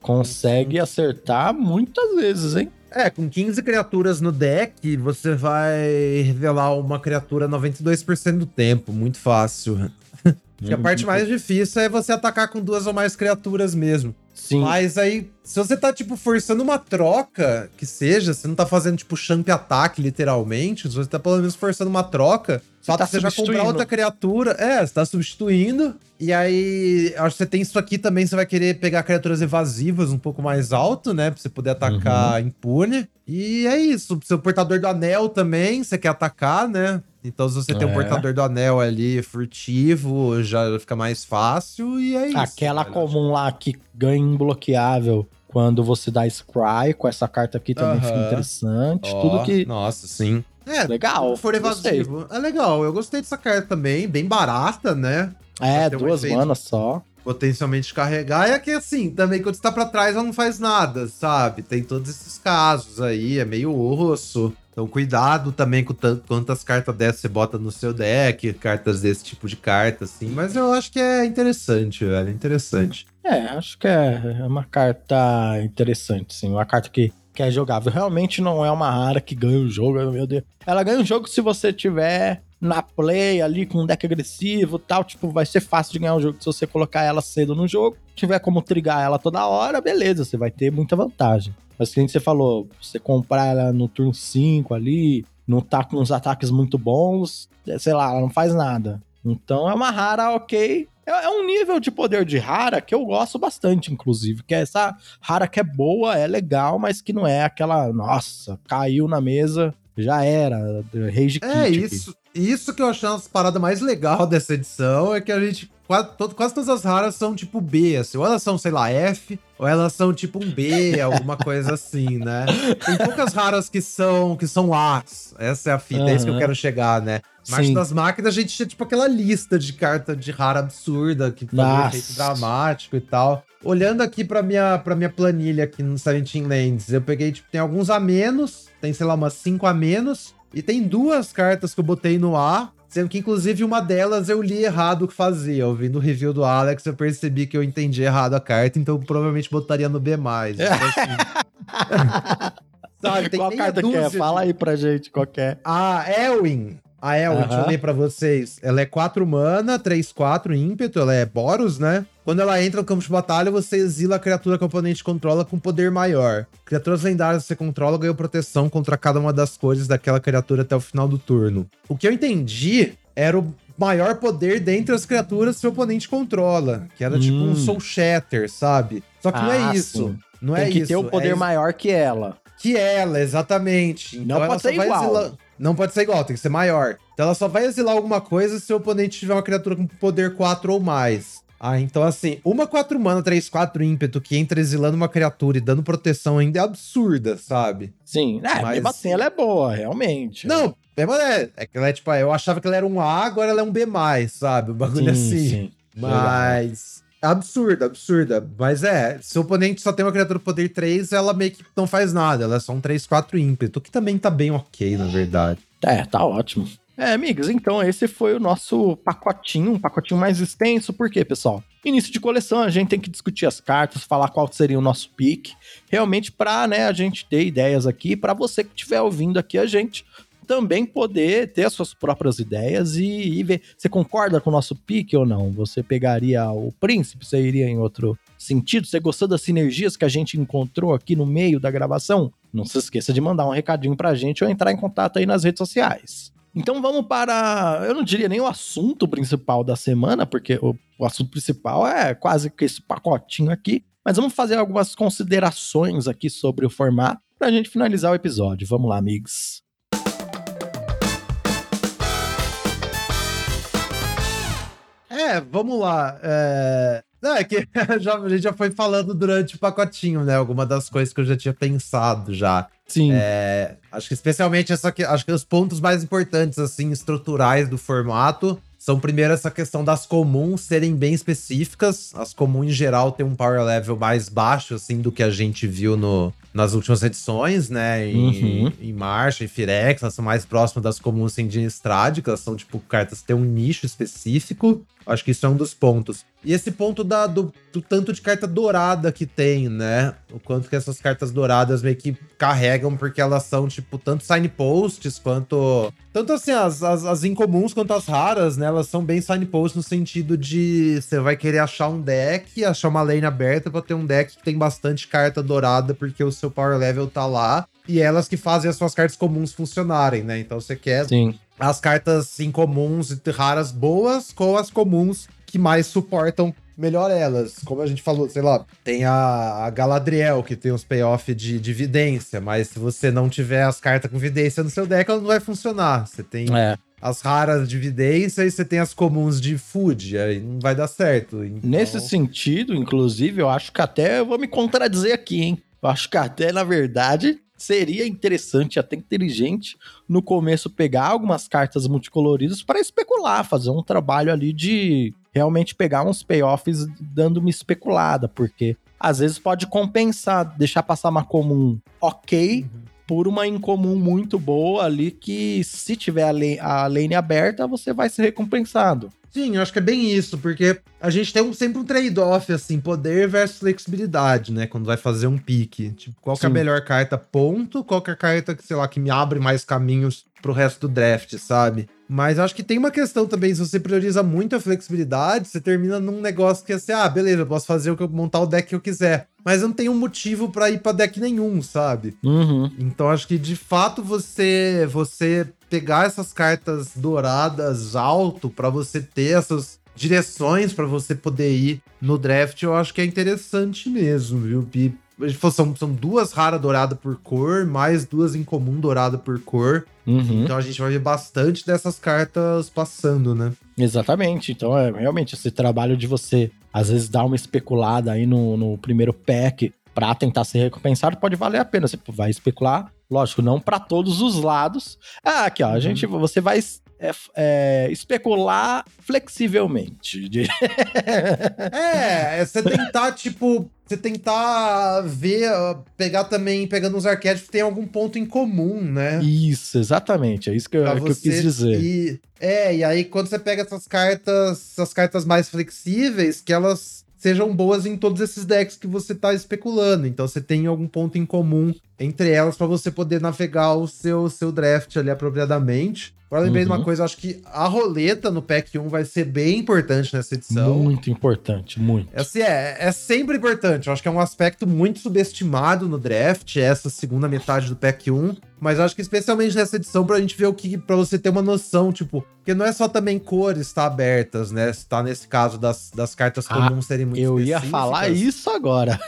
A: consegue acertar muitas vezes, hein?
B: É, com 15 criaturas no deck, você vai revelar uma criatura 92% do tempo. Muito fácil. <laughs> Acho que a parte mais difícil é você atacar com duas ou mais criaturas mesmo. Sim. Mas aí, se você tá, tipo, forçando uma troca, que seja, você não tá fazendo, tipo, champ ataque, literalmente, se você tá pelo menos forçando uma troca, só tá você já comprar outra criatura. É, você tá substituindo. E aí, acho que você tem isso aqui também, você vai querer pegar criaturas evasivas um pouco mais alto, né? Pra você poder atacar uhum. impune. E é isso. Seu portador do anel também, você quer atacar, né? Então, se você é. tem um é. portador do anel ali furtivo, já fica mais fácil e é isso.
A: Aquela comum lá que ganha imbloqueável quando você dá Scry, com essa carta aqui também fica interessante. Oh, tudo que.
B: Nossa, sim.
A: É, legal.
B: Se for evasivo. Gostei. É legal. Eu gostei dessa carta também. Bem barata, né?
A: É, duas um manas só.
B: Potencialmente carregar. É que assim, também quando você tá pra trás, ela não faz nada, sabe? Tem todos esses casos aí. É meio osso. Então, cuidado também com quantas cartas dessas você bota no seu deck, cartas desse tipo de carta, assim. Mas eu acho que é interessante, velho. Interessante.
A: É, acho que é, é uma carta interessante, sim. Uma carta que, que é jogável. Realmente não é uma rara que ganha o jogo, meu Deus. Ela ganha o jogo se você tiver na play ali com um deck agressivo tal, tipo, vai ser fácil de ganhar o jogo se você colocar ela cedo no jogo. Tiver como trigar ela toda hora, beleza, você vai ter muita vantagem. Mas que você falou, você comprar ela no turno 5 ali, não tá com uns ataques muito bons, é, sei lá, ela não faz nada. Então é uma rara, ok. É, é um nível de poder de rara que eu gosto bastante, inclusive. Que é essa rara que é boa, é legal, mas que não é aquela, nossa, caiu na mesa, já era. Rage
B: É isso. Isso que eu achei uma parada mais legal <laughs> dessa edição é que a gente. Quase, todo, quase todas as raras são tipo B, assim. Ou elas são, sei lá, F, ou elas são tipo um B, <laughs> alguma coisa assim, né? Tem poucas raras que são que são As. Essa é a fita, uhum. é isso que eu quero chegar, né? Mas das máquinas a gente tinha tipo aquela lista de carta de rara absurda que fazia efeito dramático e tal. Olhando aqui pra minha, pra minha planilha aqui no Seventeen Lands, eu peguei, tipo, tem alguns a menos, tem, sei lá, umas 5 a menos. E tem duas cartas que eu botei no A, sendo que inclusive uma delas eu li errado o que fazia. Ouvindo o review do Alex, eu percebi que eu entendi errado a carta, então eu provavelmente botaria no B. <laughs> Então,
A: assim... Sabe, tem qual carta que é? Fala aí pra gente qual é.
B: A Elwin. A Elwin, -huh. deixa eu ler pra vocês. Ela é 4 mana, 3, 4 ímpeto, ela é Boros, né? Quando ela entra no campo de batalha, você exila a criatura que o oponente controla com poder maior. Criaturas lendárias que você controla ganham proteção contra cada uma das cores daquela criatura até o final do turno. O que eu entendi era o maior poder dentre as criaturas que seu oponente controla. Que era hum. tipo um hum. Soul Shatter, sabe? Só que ah, não é ah, isso. Sim. Não
A: Tem
B: é
A: que
B: isso.
A: ter um poder é maior que ela.
B: Que ela, exatamente.
A: Então não pode ser igual. Exilar...
B: Não pode ser igual, tem que ser maior. Então ela só vai exilar alguma coisa se o oponente tiver uma criatura com poder 4 ou mais. Ah, então assim, uma 4 mana, 3, 4 ímpeto que entra exilando uma criatura e dando proteção ainda é absurda, sabe?
A: Sim, é, Mas... mesmo assim ela é boa, realmente.
B: Não, mesmo é, é que ela é tipo, eu achava que ela era um A, agora ela é um B+, sabe? Um bagulho sim, assim. Sim. Mas... Absurda, absurda. Mas é, se o oponente só tem uma criatura poder 3, ela meio que não faz nada. Ela é só um 3, 4 ímpeto, que também tá bem ok, na verdade.
A: É, tá ótimo. É, amigos, então esse foi o nosso pacotinho, um pacotinho mais extenso. Por quê, pessoal? Início de coleção, a gente tem que discutir as cartas, falar qual seria o nosso pick, realmente para né, a gente ter ideias aqui, para você que estiver ouvindo aqui a gente também poder ter as suas próprias ideias e, e ver. Você concorda com o nosso pick ou não? Você pegaria o príncipe? Você iria em outro sentido? Você gostou das sinergias que a gente encontrou aqui no meio da gravação? Não se esqueça de mandar um recadinho pra gente ou entrar em contato aí nas redes sociais. Então vamos para, eu não diria nem o assunto principal da semana, porque o, o assunto principal é quase que esse pacotinho aqui, mas vamos fazer algumas considerações aqui sobre o formato para a gente finalizar o episódio. Vamos lá, amigos.
B: É, vamos lá. É... é que <laughs> já, a gente já foi falando durante o pacotinho, né? Alguma das coisas que eu já tinha pensado já.
A: Sim.
B: É, acho que especialmente essa que acho que os pontos mais importantes assim estruturais do formato são primeiro essa questão das comuns serem bem específicas. As comuns em geral têm um power level mais baixo assim do que a gente viu no nas últimas edições, né? Em, uhum. em Marcha, em Firex, elas são mais próximas das comuns que elas são, tipo, cartas que têm um nicho específico. Acho que isso é um dos pontos. E esse ponto da, do, do, tanto de carta dourada que tem, né? O quanto que essas cartas douradas meio que carregam, porque elas são, tipo, tanto signposts quanto. Tanto assim, as, as, as incomuns quanto as raras, né? Elas são bem signposts no sentido de você vai querer achar um deck, achar uma lane aberta pra ter um deck que tem bastante carta dourada, porque o seu power level tá lá. E elas que fazem as suas cartas comuns funcionarem, né? Então você quer
A: Sim
B: as cartas incomuns e raras boas com as comuns que mais suportam melhor elas. Como a gente falou, sei lá, tem a, a Galadriel, que tem os payoff de, de vidência, mas se você não tiver as cartas com vidência no seu deck, ela não vai funcionar. Você tem é. as raras de vidência e você tem as comuns de food, aí não vai dar certo.
A: Então... Nesse sentido, inclusive, eu acho que até eu vou me contradizer aqui, hein? Eu acho que até, na verdade, seria interessante, até inteligente, no começo pegar algumas cartas multicoloridas para especular, fazer um trabalho ali de realmente pegar uns payoffs dando uma especulada, porque às vezes pode compensar, deixar passar uma comum ok. Uhum. Por uma incomum muito boa ali, que se tiver a lane, a lane aberta, você vai ser recompensado.
B: Sim, eu acho que é bem isso, porque a gente tem um, sempre um trade-off, assim, poder versus flexibilidade, né? Quando vai fazer um pique. Tipo, qual que é a melhor carta, ponto, qual que é a carta que, sei lá, que me abre mais caminhos pro resto do draft, sabe? Mas acho que tem uma questão também, se você prioriza muito a flexibilidade, você termina num negócio que é assim, ah, beleza, eu posso fazer o que eu montar o deck que eu quiser. Mas eu não tenho um motivo para ir para deck nenhum, sabe?
A: Uhum.
B: Então acho que de fato você você pegar essas cartas douradas alto para você ter essas direções para você poder ir no draft, eu acho que é interessante mesmo, viu, Pi? São, são duas raras douradas por cor, mais duas em comum dourada por cor.
A: Uhum.
B: Então a gente vai ver bastante dessas cartas passando, né?
A: Exatamente. Então é realmente esse trabalho de você, às vezes, dar uma especulada aí no, no primeiro pack para tentar ser recompensado pode valer a pena. Você vai especular, lógico, não para todos os lados. Ah, aqui, ó, uhum. a gente, você vai é, é, especular flexivelmente. <laughs>
B: é, é você tentar, tipo, você tentar ver, pegar também, pegando os arquétipos, tem algum ponto em comum, né?
A: Isso, exatamente, é isso que, eu, é que eu quis dizer.
B: E, é, e aí quando você pega essas cartas, essas cartas mais flexíveis, que elas sejam boas em todos esses decks que você está especulando. Então você tem algum ponto em comum entre elas para você poder navegar o seu, seu draft ali apropriadamente. Agora lembrei uhum. de uma uhum. coisa, eu acho que a roleta no pack 1 vai ser bem importante nessa edição.
A: Muito importante, muito.
B: Assim, é, é sempre importante. Eu acho que é um aspecto muito subestimado no draft, essa segunda metade do pack 1. Mas acho que especialmente nessa edição, pra gente ver o que. pra você ter uma noção, tipo, porque não é só também cores estar tá abertas, né? Se tá nesse caso das, das cartas ah, comuns serem muito
A: Eu ia falar isso agora.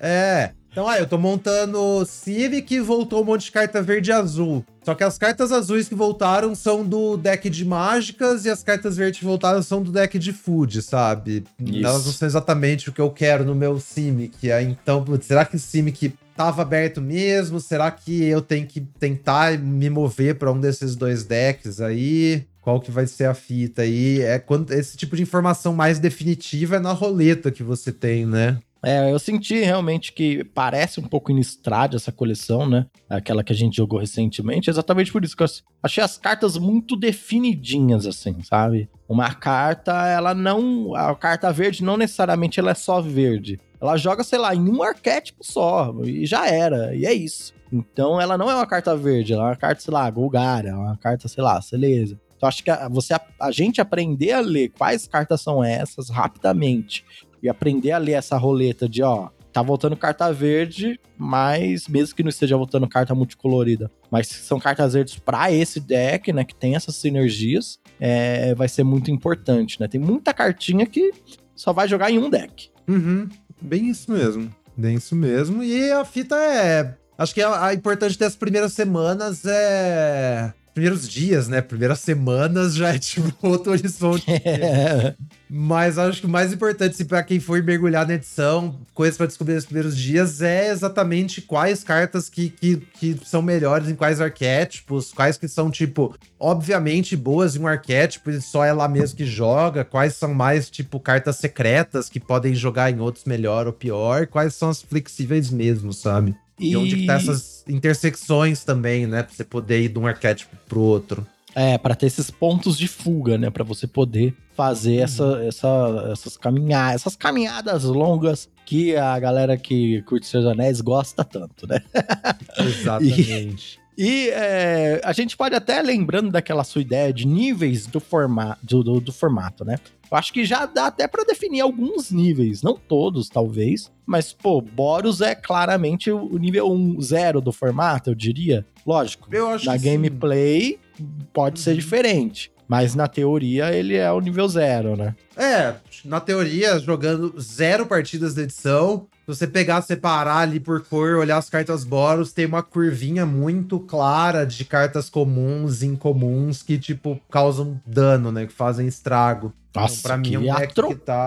B: é. Então, ah, eu tô montando Civic e voltou um monte de carta verde e azul. Só que as cartas azuis que voltaram são do deck de mágicas e as cartas verdes que voltaram são do deck de food, sabe? Isso. Elas não são exatamente o que eu quero no meu Simic. Aí, então, será que o Simic tava aberto mesmo? Será que eu tenho que tentar me mover para um desses dois decks aí? Qual que vai ser a fita aí? É quando esse tipo de informação mais definitiva é na roleta que você tem, né?
A: É, eu senti realmente que parece um pouco Innistrad essa coleção, né? Aquela que a gente jogou recentemente, exatamente por isso que eu achei as cartas muito definidinhas, assim, sabe? Uma carta, ela não. A carta verde não necessariamente ela é só verde. Ela joga, sei lá, em um arquétipo só, e já era, e é isso. Então ela não é uma carta verde, ela é uma carta, sei lá, Golgara, é uma carta, sei lá, Celeza. Então acho que a, você, a, a, gente aprender a ler quais cartas são essas rapidamente e aprender a ler essa roleta de, ó, tá voltando carta verde, mas mesmo que não esteja voltando carta multicolorida, mas são cartas verdes para esse deck, né, que tem essas sinergias, é, vai ser muito importante, né? Tem muita cartinha que só vai jogar em um deck.
B: Uhum, bem isso mesmo. Bem isso mesmo. E a fita é. Acho que a, a importante das primeiras semanas é primeiros dias, né? Primeiras semanas já é tipo <laughs> outro horizonte. É. Mas acho que o mais importante, assim, para quem for mergulhar na edição, coisas para descobrir nos primeiros dias, é exatamente quais cartas que, que, que são melhores em quais arquétipos, quais que são, tipo, obviamente boas em um arquétipo e só ela mesmo que joga, quais são mais, tipo, cartas secretas que podem jogar em outros melhor ou pior, quais são as flexíveis mesmo, sabe? E, e onde que tá essas intersecções também, né? Pra você poder ir de um arquétipo pro outro.
A: É, para ter esses pontos de fuga, né? Para você poder fazer uhum. essa, essa, essas, caminhadas, essas caminhadas longas que a galera que curte Seus Anéis gosta tanto, né? <laughs> <laughs>
B: Exatamente.
A: E, é, a gente pode até, lembrando daquela sua ideia de níveis do, forma, do, do, do formato, né? Eu acho que já dá até para definir alguns níveis, não todos, talvez, mas, pô, Boros é claramente o nível 1, 0 do formato, eu diria. Lógico, eu acho na gameplay sim. pode ser uhum. diferente. Mas na teoria ele é o nível zero, né?
B: É, na teoria, jogando zero partidas da edição, se você pegar, separar ali por cor, olhar as cartas Boros, tem uma curvinha muito clara de cartas comuns e incomuns que, tipo, causam dano, né? Que fazem estrago.
A: Nossa, então, pra mim é um deck que tá.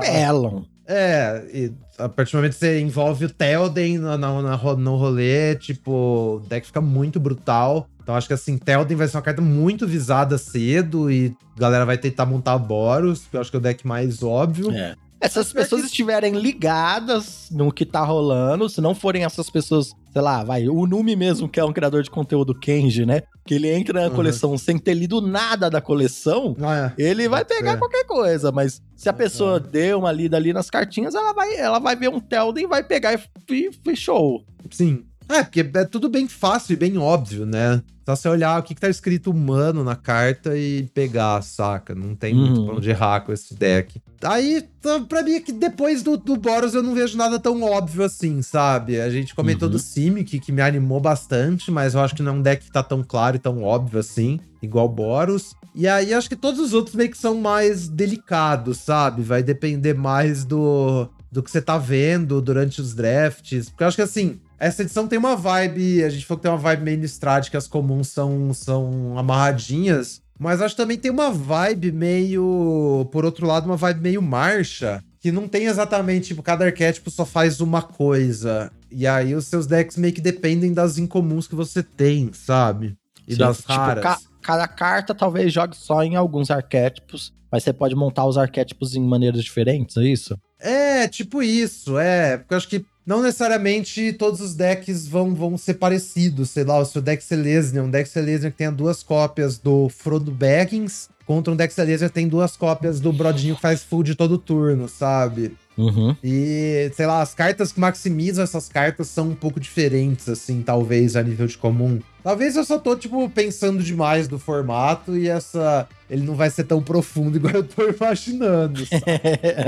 B: É, e a partir do momento que você envolve o Telden no, no, no rolê, tipo, o deck fica muito brutal. Então acho que assim, Telden vai ser uma carta muito visada cedo e a galera vai tentar montar Boros, que eu acho que é o deck mais óbvio.
A: É essas pessoas que... estiverem ligadas no que tá rolando, se não forem essas pessoas, sei lá, vai, o Numi mesmo, que é um criador de conteúdo Kenji, né? Que ele entra na uhum. coleção sem ter lido nada da coleção, ah, é. ele vai pegar qualquer coisa, mas se a pessoa uhum. deu uma lida ali nas cartinhas, ela vai, ela vai ver um Telden, vai pegar e, e fechou.
B: Sim. É, porque é tudo bem fácil e bem óbvio, né? Só você olhar o que, que tá escrito humano na carta e pegar, saca? Não tem uhum. muito plano de errar com esse deck. Aí, pra mim, é que depois do, do Boros eu não vejo nada tão óbvio assim, sabe? A gente comentou uhum. do Simic, que me animou bastante, mas eu acho que não é um deck que tá tão claro e tão óbvio assim, igual Boros. E aí, acho que todos os outros meio que são mais delicados, sabe? Vai depender mais do, do que você tá vendo durante os drafts. Porque eu acho que assim, essa edição tem uma vibe, a gente falou que tem uma vibe meio Strad, que as comuns são, são amarradinhas, mas acho que também tem uma vibe meio, por outro lado, uma vibe meio marcha, que não tem exatamente, tipo, cada arquétipo só faz uma coisa. E aí os seus decks meio que dependem das incomuns que você tem, sabe? E Sim, das tipo, raras. Ca
A: cada carta talvez jogue só em alguns arquétipos, mas você pode montar os arquétipos em maneiras diferentes, é isso?
B: É, tipo isso, é. Porque eu acho que não necessariamente todos os decks vão, vão ser parecidos. Sei lá, o seu deck Selesnya, um deck Selesnya que tenha duas cópias do Frodo Baggins, contra um deck Selesnya que tem duas cópias do Brodinho que faz full de todo turno, sabe?
A: Uhum.
B: E, sei lá, as cartas que maximizam essas cartas são um pouco diferentes, assim, talvez, a nível de comum. Talvez eu só tô, tipo, pensando demais do formato e essa. Ele não vai ser tão profundo <laughs> igual eu tô imaginando.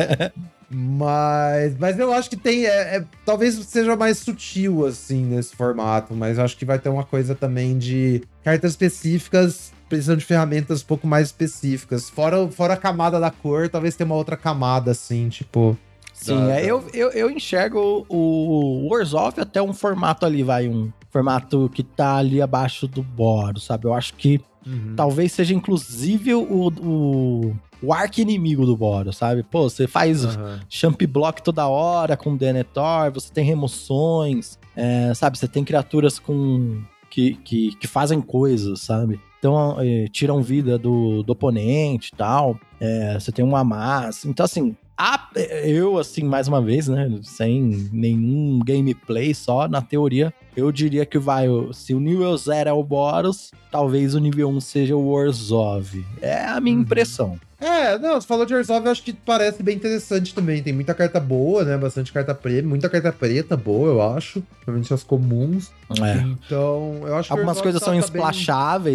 B: <laughs> mas, mas eu acho que tem. É, é, talvez seja mais sutil, assim, nesse formato. Mas eu acho que vai ter uma coisa também de cartas específicas precisando de ferramentas um pouco mais específicas. Fora, fora a camada da cor, talvez tenha uma outra camada, assim, tipo.
A: Sim, da, é, da... Eu, eu, eu enxergo o Warsoft até um formato ali, vai, um formato que tá ali abaixo do Boros, sabe? Eu acho que uhum. talvez seja inclusive o, o, o arco-inimigo do Boros, sabe? Pô, você faz uhum. champ block toda hora com Denethor, você tem remoções, é, sabe? Você tem criaturas com que, que, que fazem coisas, sabe? Então, é, tiram vida do, do oponente e tal. É, você tem uma massa. Então, assim, eu, assim, mais uma vez, né? Sem nenhum gameplay, só na teoria, eu diria que vai. Se o nível 0 é o Boros, talvez o nível 1 um seja o Orzhov. É a minha uhum. impressão.
B: É, não, você falou de Orzhov, eu acho que parece bem interessante também. Tem muita carta boa, né? Bastante carta preta, muita carta preta boa, eu acho. Principalmente as comuns.
A: É.
B: Então, eu acho
A: que Algumas coisas são tá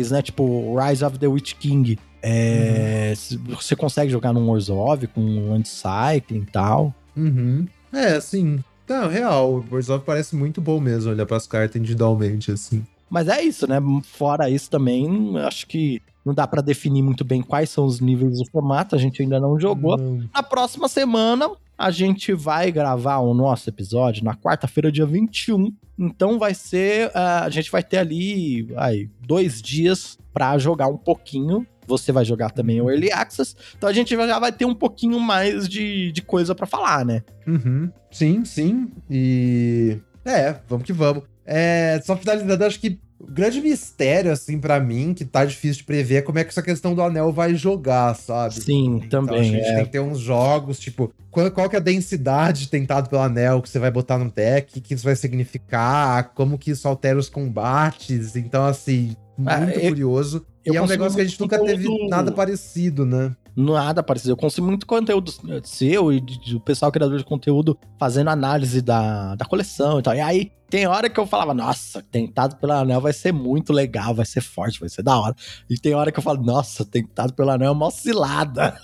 A: bem... né? Tipo Rise of the Witch King. É, uhum. Você consegue jogar num Orzhov com anti-cycling e tal.
B: Uhum. É, assim, não, real, o Orzhov parece muito bom mesmo, olhar para as cartas individualmente, assim.
A: Mas é isso, né? Fora isso também, acho que não dá para definir muito bem quais são os níveis do formato, a gente ainda não jogou. Não. Na próxima semana, a gente vai gravar o nosso episódio na quarta-feira, dia 21. Então vai ser. Uh, a gente vai ter ali aí, dois dias para jogar um pouquinho. Você vai jogar também o Early Access. Então a gente já vai ter um pouquinho mais de, de coisa para falar, né?
B: Uhum. Sim, sim. E. É, vamos que vamos. É, só finalizando, acho que O grande mistério, assim, para mim, que tá difícil de prever, é como é que essa questão do anel vai jogar, sabe?
A: Sim, então, também. A
B: gente é. tem que ter uns jogos, tipo, qual, qual que é a densidade tentado pelo anel que você vai botar no deck, o que isso vai significar, como que isso altera os combates. Então, assim, muito ah, eu, curioso. Eu e é um negócio que a gente nunca teve nada parecido, né?
A: nada parecido. Eu consumo muito conteúdo seu e do pessoal criador de conteúdo fazendo análise da, da coleção e tal. E aí tem hora que eu falava, nossa, tentado pelo anel vai ser muito legal, vai ser forte, vai ser da hora. E tem hora que eu falo, nossa, tentado pelo anel é uma oscilada.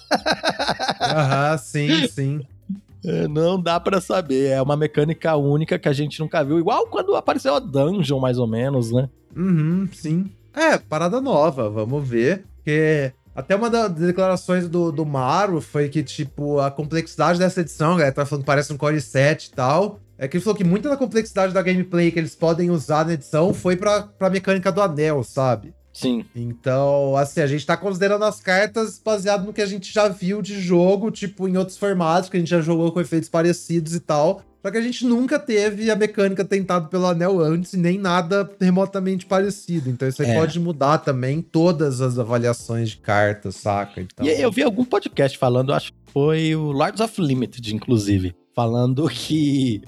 B: Aham, sim, sim.
A: É, não dá para saber, é uma mecânica única que a gente nunca viu, igual quando apareceu a Dungeon, mais ou menos, né?
B: Uhum, sim. É, parada nova, vamos ver. Porque até uma das declarações do, do Maru foi que, tipo, a complexidade dessa edição, galera, tá falando que parece um Core 7 e tal. É que ele falou que muita da complexidade da gameplay que eles podem usar na edição foi pra, pra mecânica do anel, sabe?
A: Sim.
B: Então, assim, a gente tá considerando as cartas baseado no que a gente já viu de jogo, tipo, em outros formatos, que a gente já jogou com efeitos parecidos e tal. Só que a gente nunca teve a mecânica tentada pelo anel antes, nem nada remotamente parecido. Então isso aí é. pode mudar também todas as avaliações de cartas, saca? Então...
A: E eu vi algum podcast falando, acho que foi o Lords of Limited, inclusive, falando que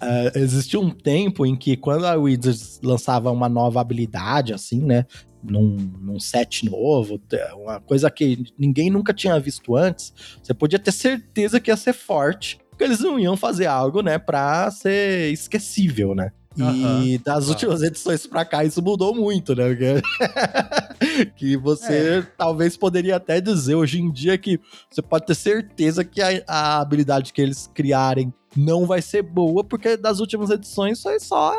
A: uh, existiu um tempo em que quando a Wizards lançava uma nova habilidade, assim, né? Num, num, set novo, uma coisa que ninguém nunca tinha visto antes, você podia ter certeza que ia ser forte porque eles não iam fazer algo, né, pra ser esquecível, né? E uhum, das últimas edições pra cá isso mudou muito, né? <laughs> que você é. talvez poderia até dizer hoje em dia que você pode ter certeza que a, a, habilidade que eles criarem não vai ser boa, porque das últimas edições foi só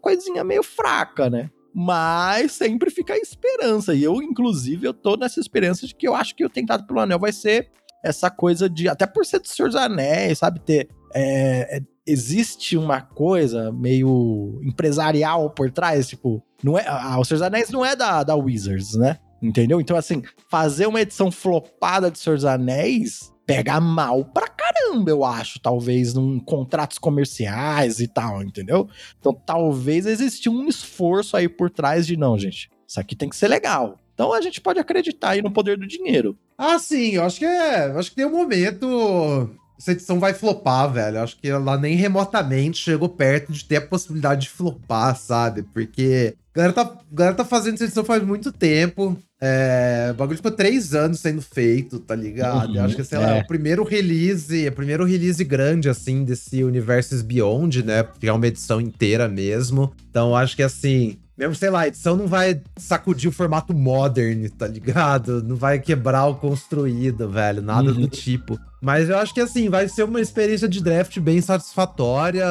A: coisinha meio fraca, né? Mas sempre fica a esperança. E eu, inclusive, eu tô nessa esperança de que eu acho que o Tentado pelo Anel vai ser essa coisa de. Até por ser do Senhor dos Anéis, sabe? Ter. É, é, existe uma coisa meio empresarial por trás, tipo. Não é, a, o Senhor dos Anéis não é da, da Wizards, né? Entendeu? Então, assim, fazer uma edição flopada de Senhor dos Anéis pega mal pra caramba, eu acho, talvez, num contratos comerciais e tal, entendeu? Então, talvez exista um esforço aí por trás de, não, gente, isso aqui tem que ser legal. Então a gente pode acreditar aí no poder do dinheiro.
B: Ah, sim, eu acho que é. Acho que tem um momento. Essa edição vai flopar, velho. Acho que ela nem remotamente chegou perto de ter a possibilidade de flopar, sabe? Porque a galera tá, a galera tá fazendo essa edição faz muito tempo. É, o bagulho ficou três anos sendo feito, tá ligado? Uhum, acho que, sei é. lá, é o primeiro release, o primeiro release grande, assim, desse Universes Beyond, né? Que é uma edição inteira mesmo. Então, acho que, assim, mesmo, sei lá, a edição não vai sacudir o formato modern, tá ligado? Não vai quebrar o construído, velho, nada uhum. do tipo. Mas eu acho que assim, vai ser uma experiência de draft bem satisfatória,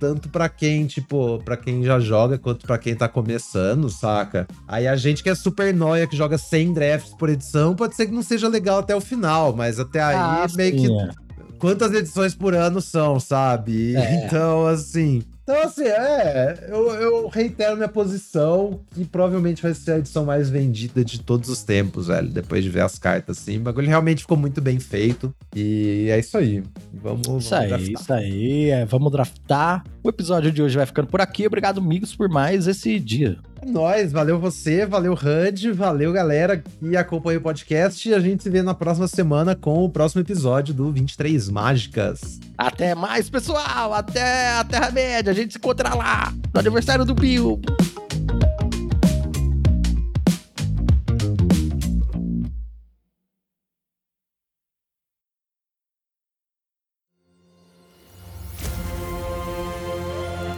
B: tanto para quem, tipo, para quem já joga, quanto para quem tá começando, saca? Aí a gente que é super noia, que joga 100 drafts por edição, pode ser que não seja legal até o final, mas até aí ah, meio sim, que. É. Quantas edições por ano são, sabe? É. <laughs> Então, assim, então, assim, é. Eu, eu reitero minha posição que provavelmente vai ser a edição mais vendida de todos os tempos, velho. Depois de ver as cartas, assim. O bagulho realmente ficou muito bem feito. E é isso aí. Vamos,
A: vamos Isso aí, draftar. isso aí. É, vamos draftar. O episódio de hoje vai ficando por aqui. Obrigado, amigos, por mais esse dia.
B: É nóis, valeu você, valeu HUD, valeu galera que acompanha o podcast e a gente se vê na próxima semana com o próximo episódio do 23 Mágicas.
A: Até mais, pessoal! Até a Terra-média! A gente se encontra lá no aniversário do Bill!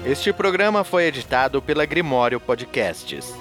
A: Este programa foi editado pela Grimório Podcasts.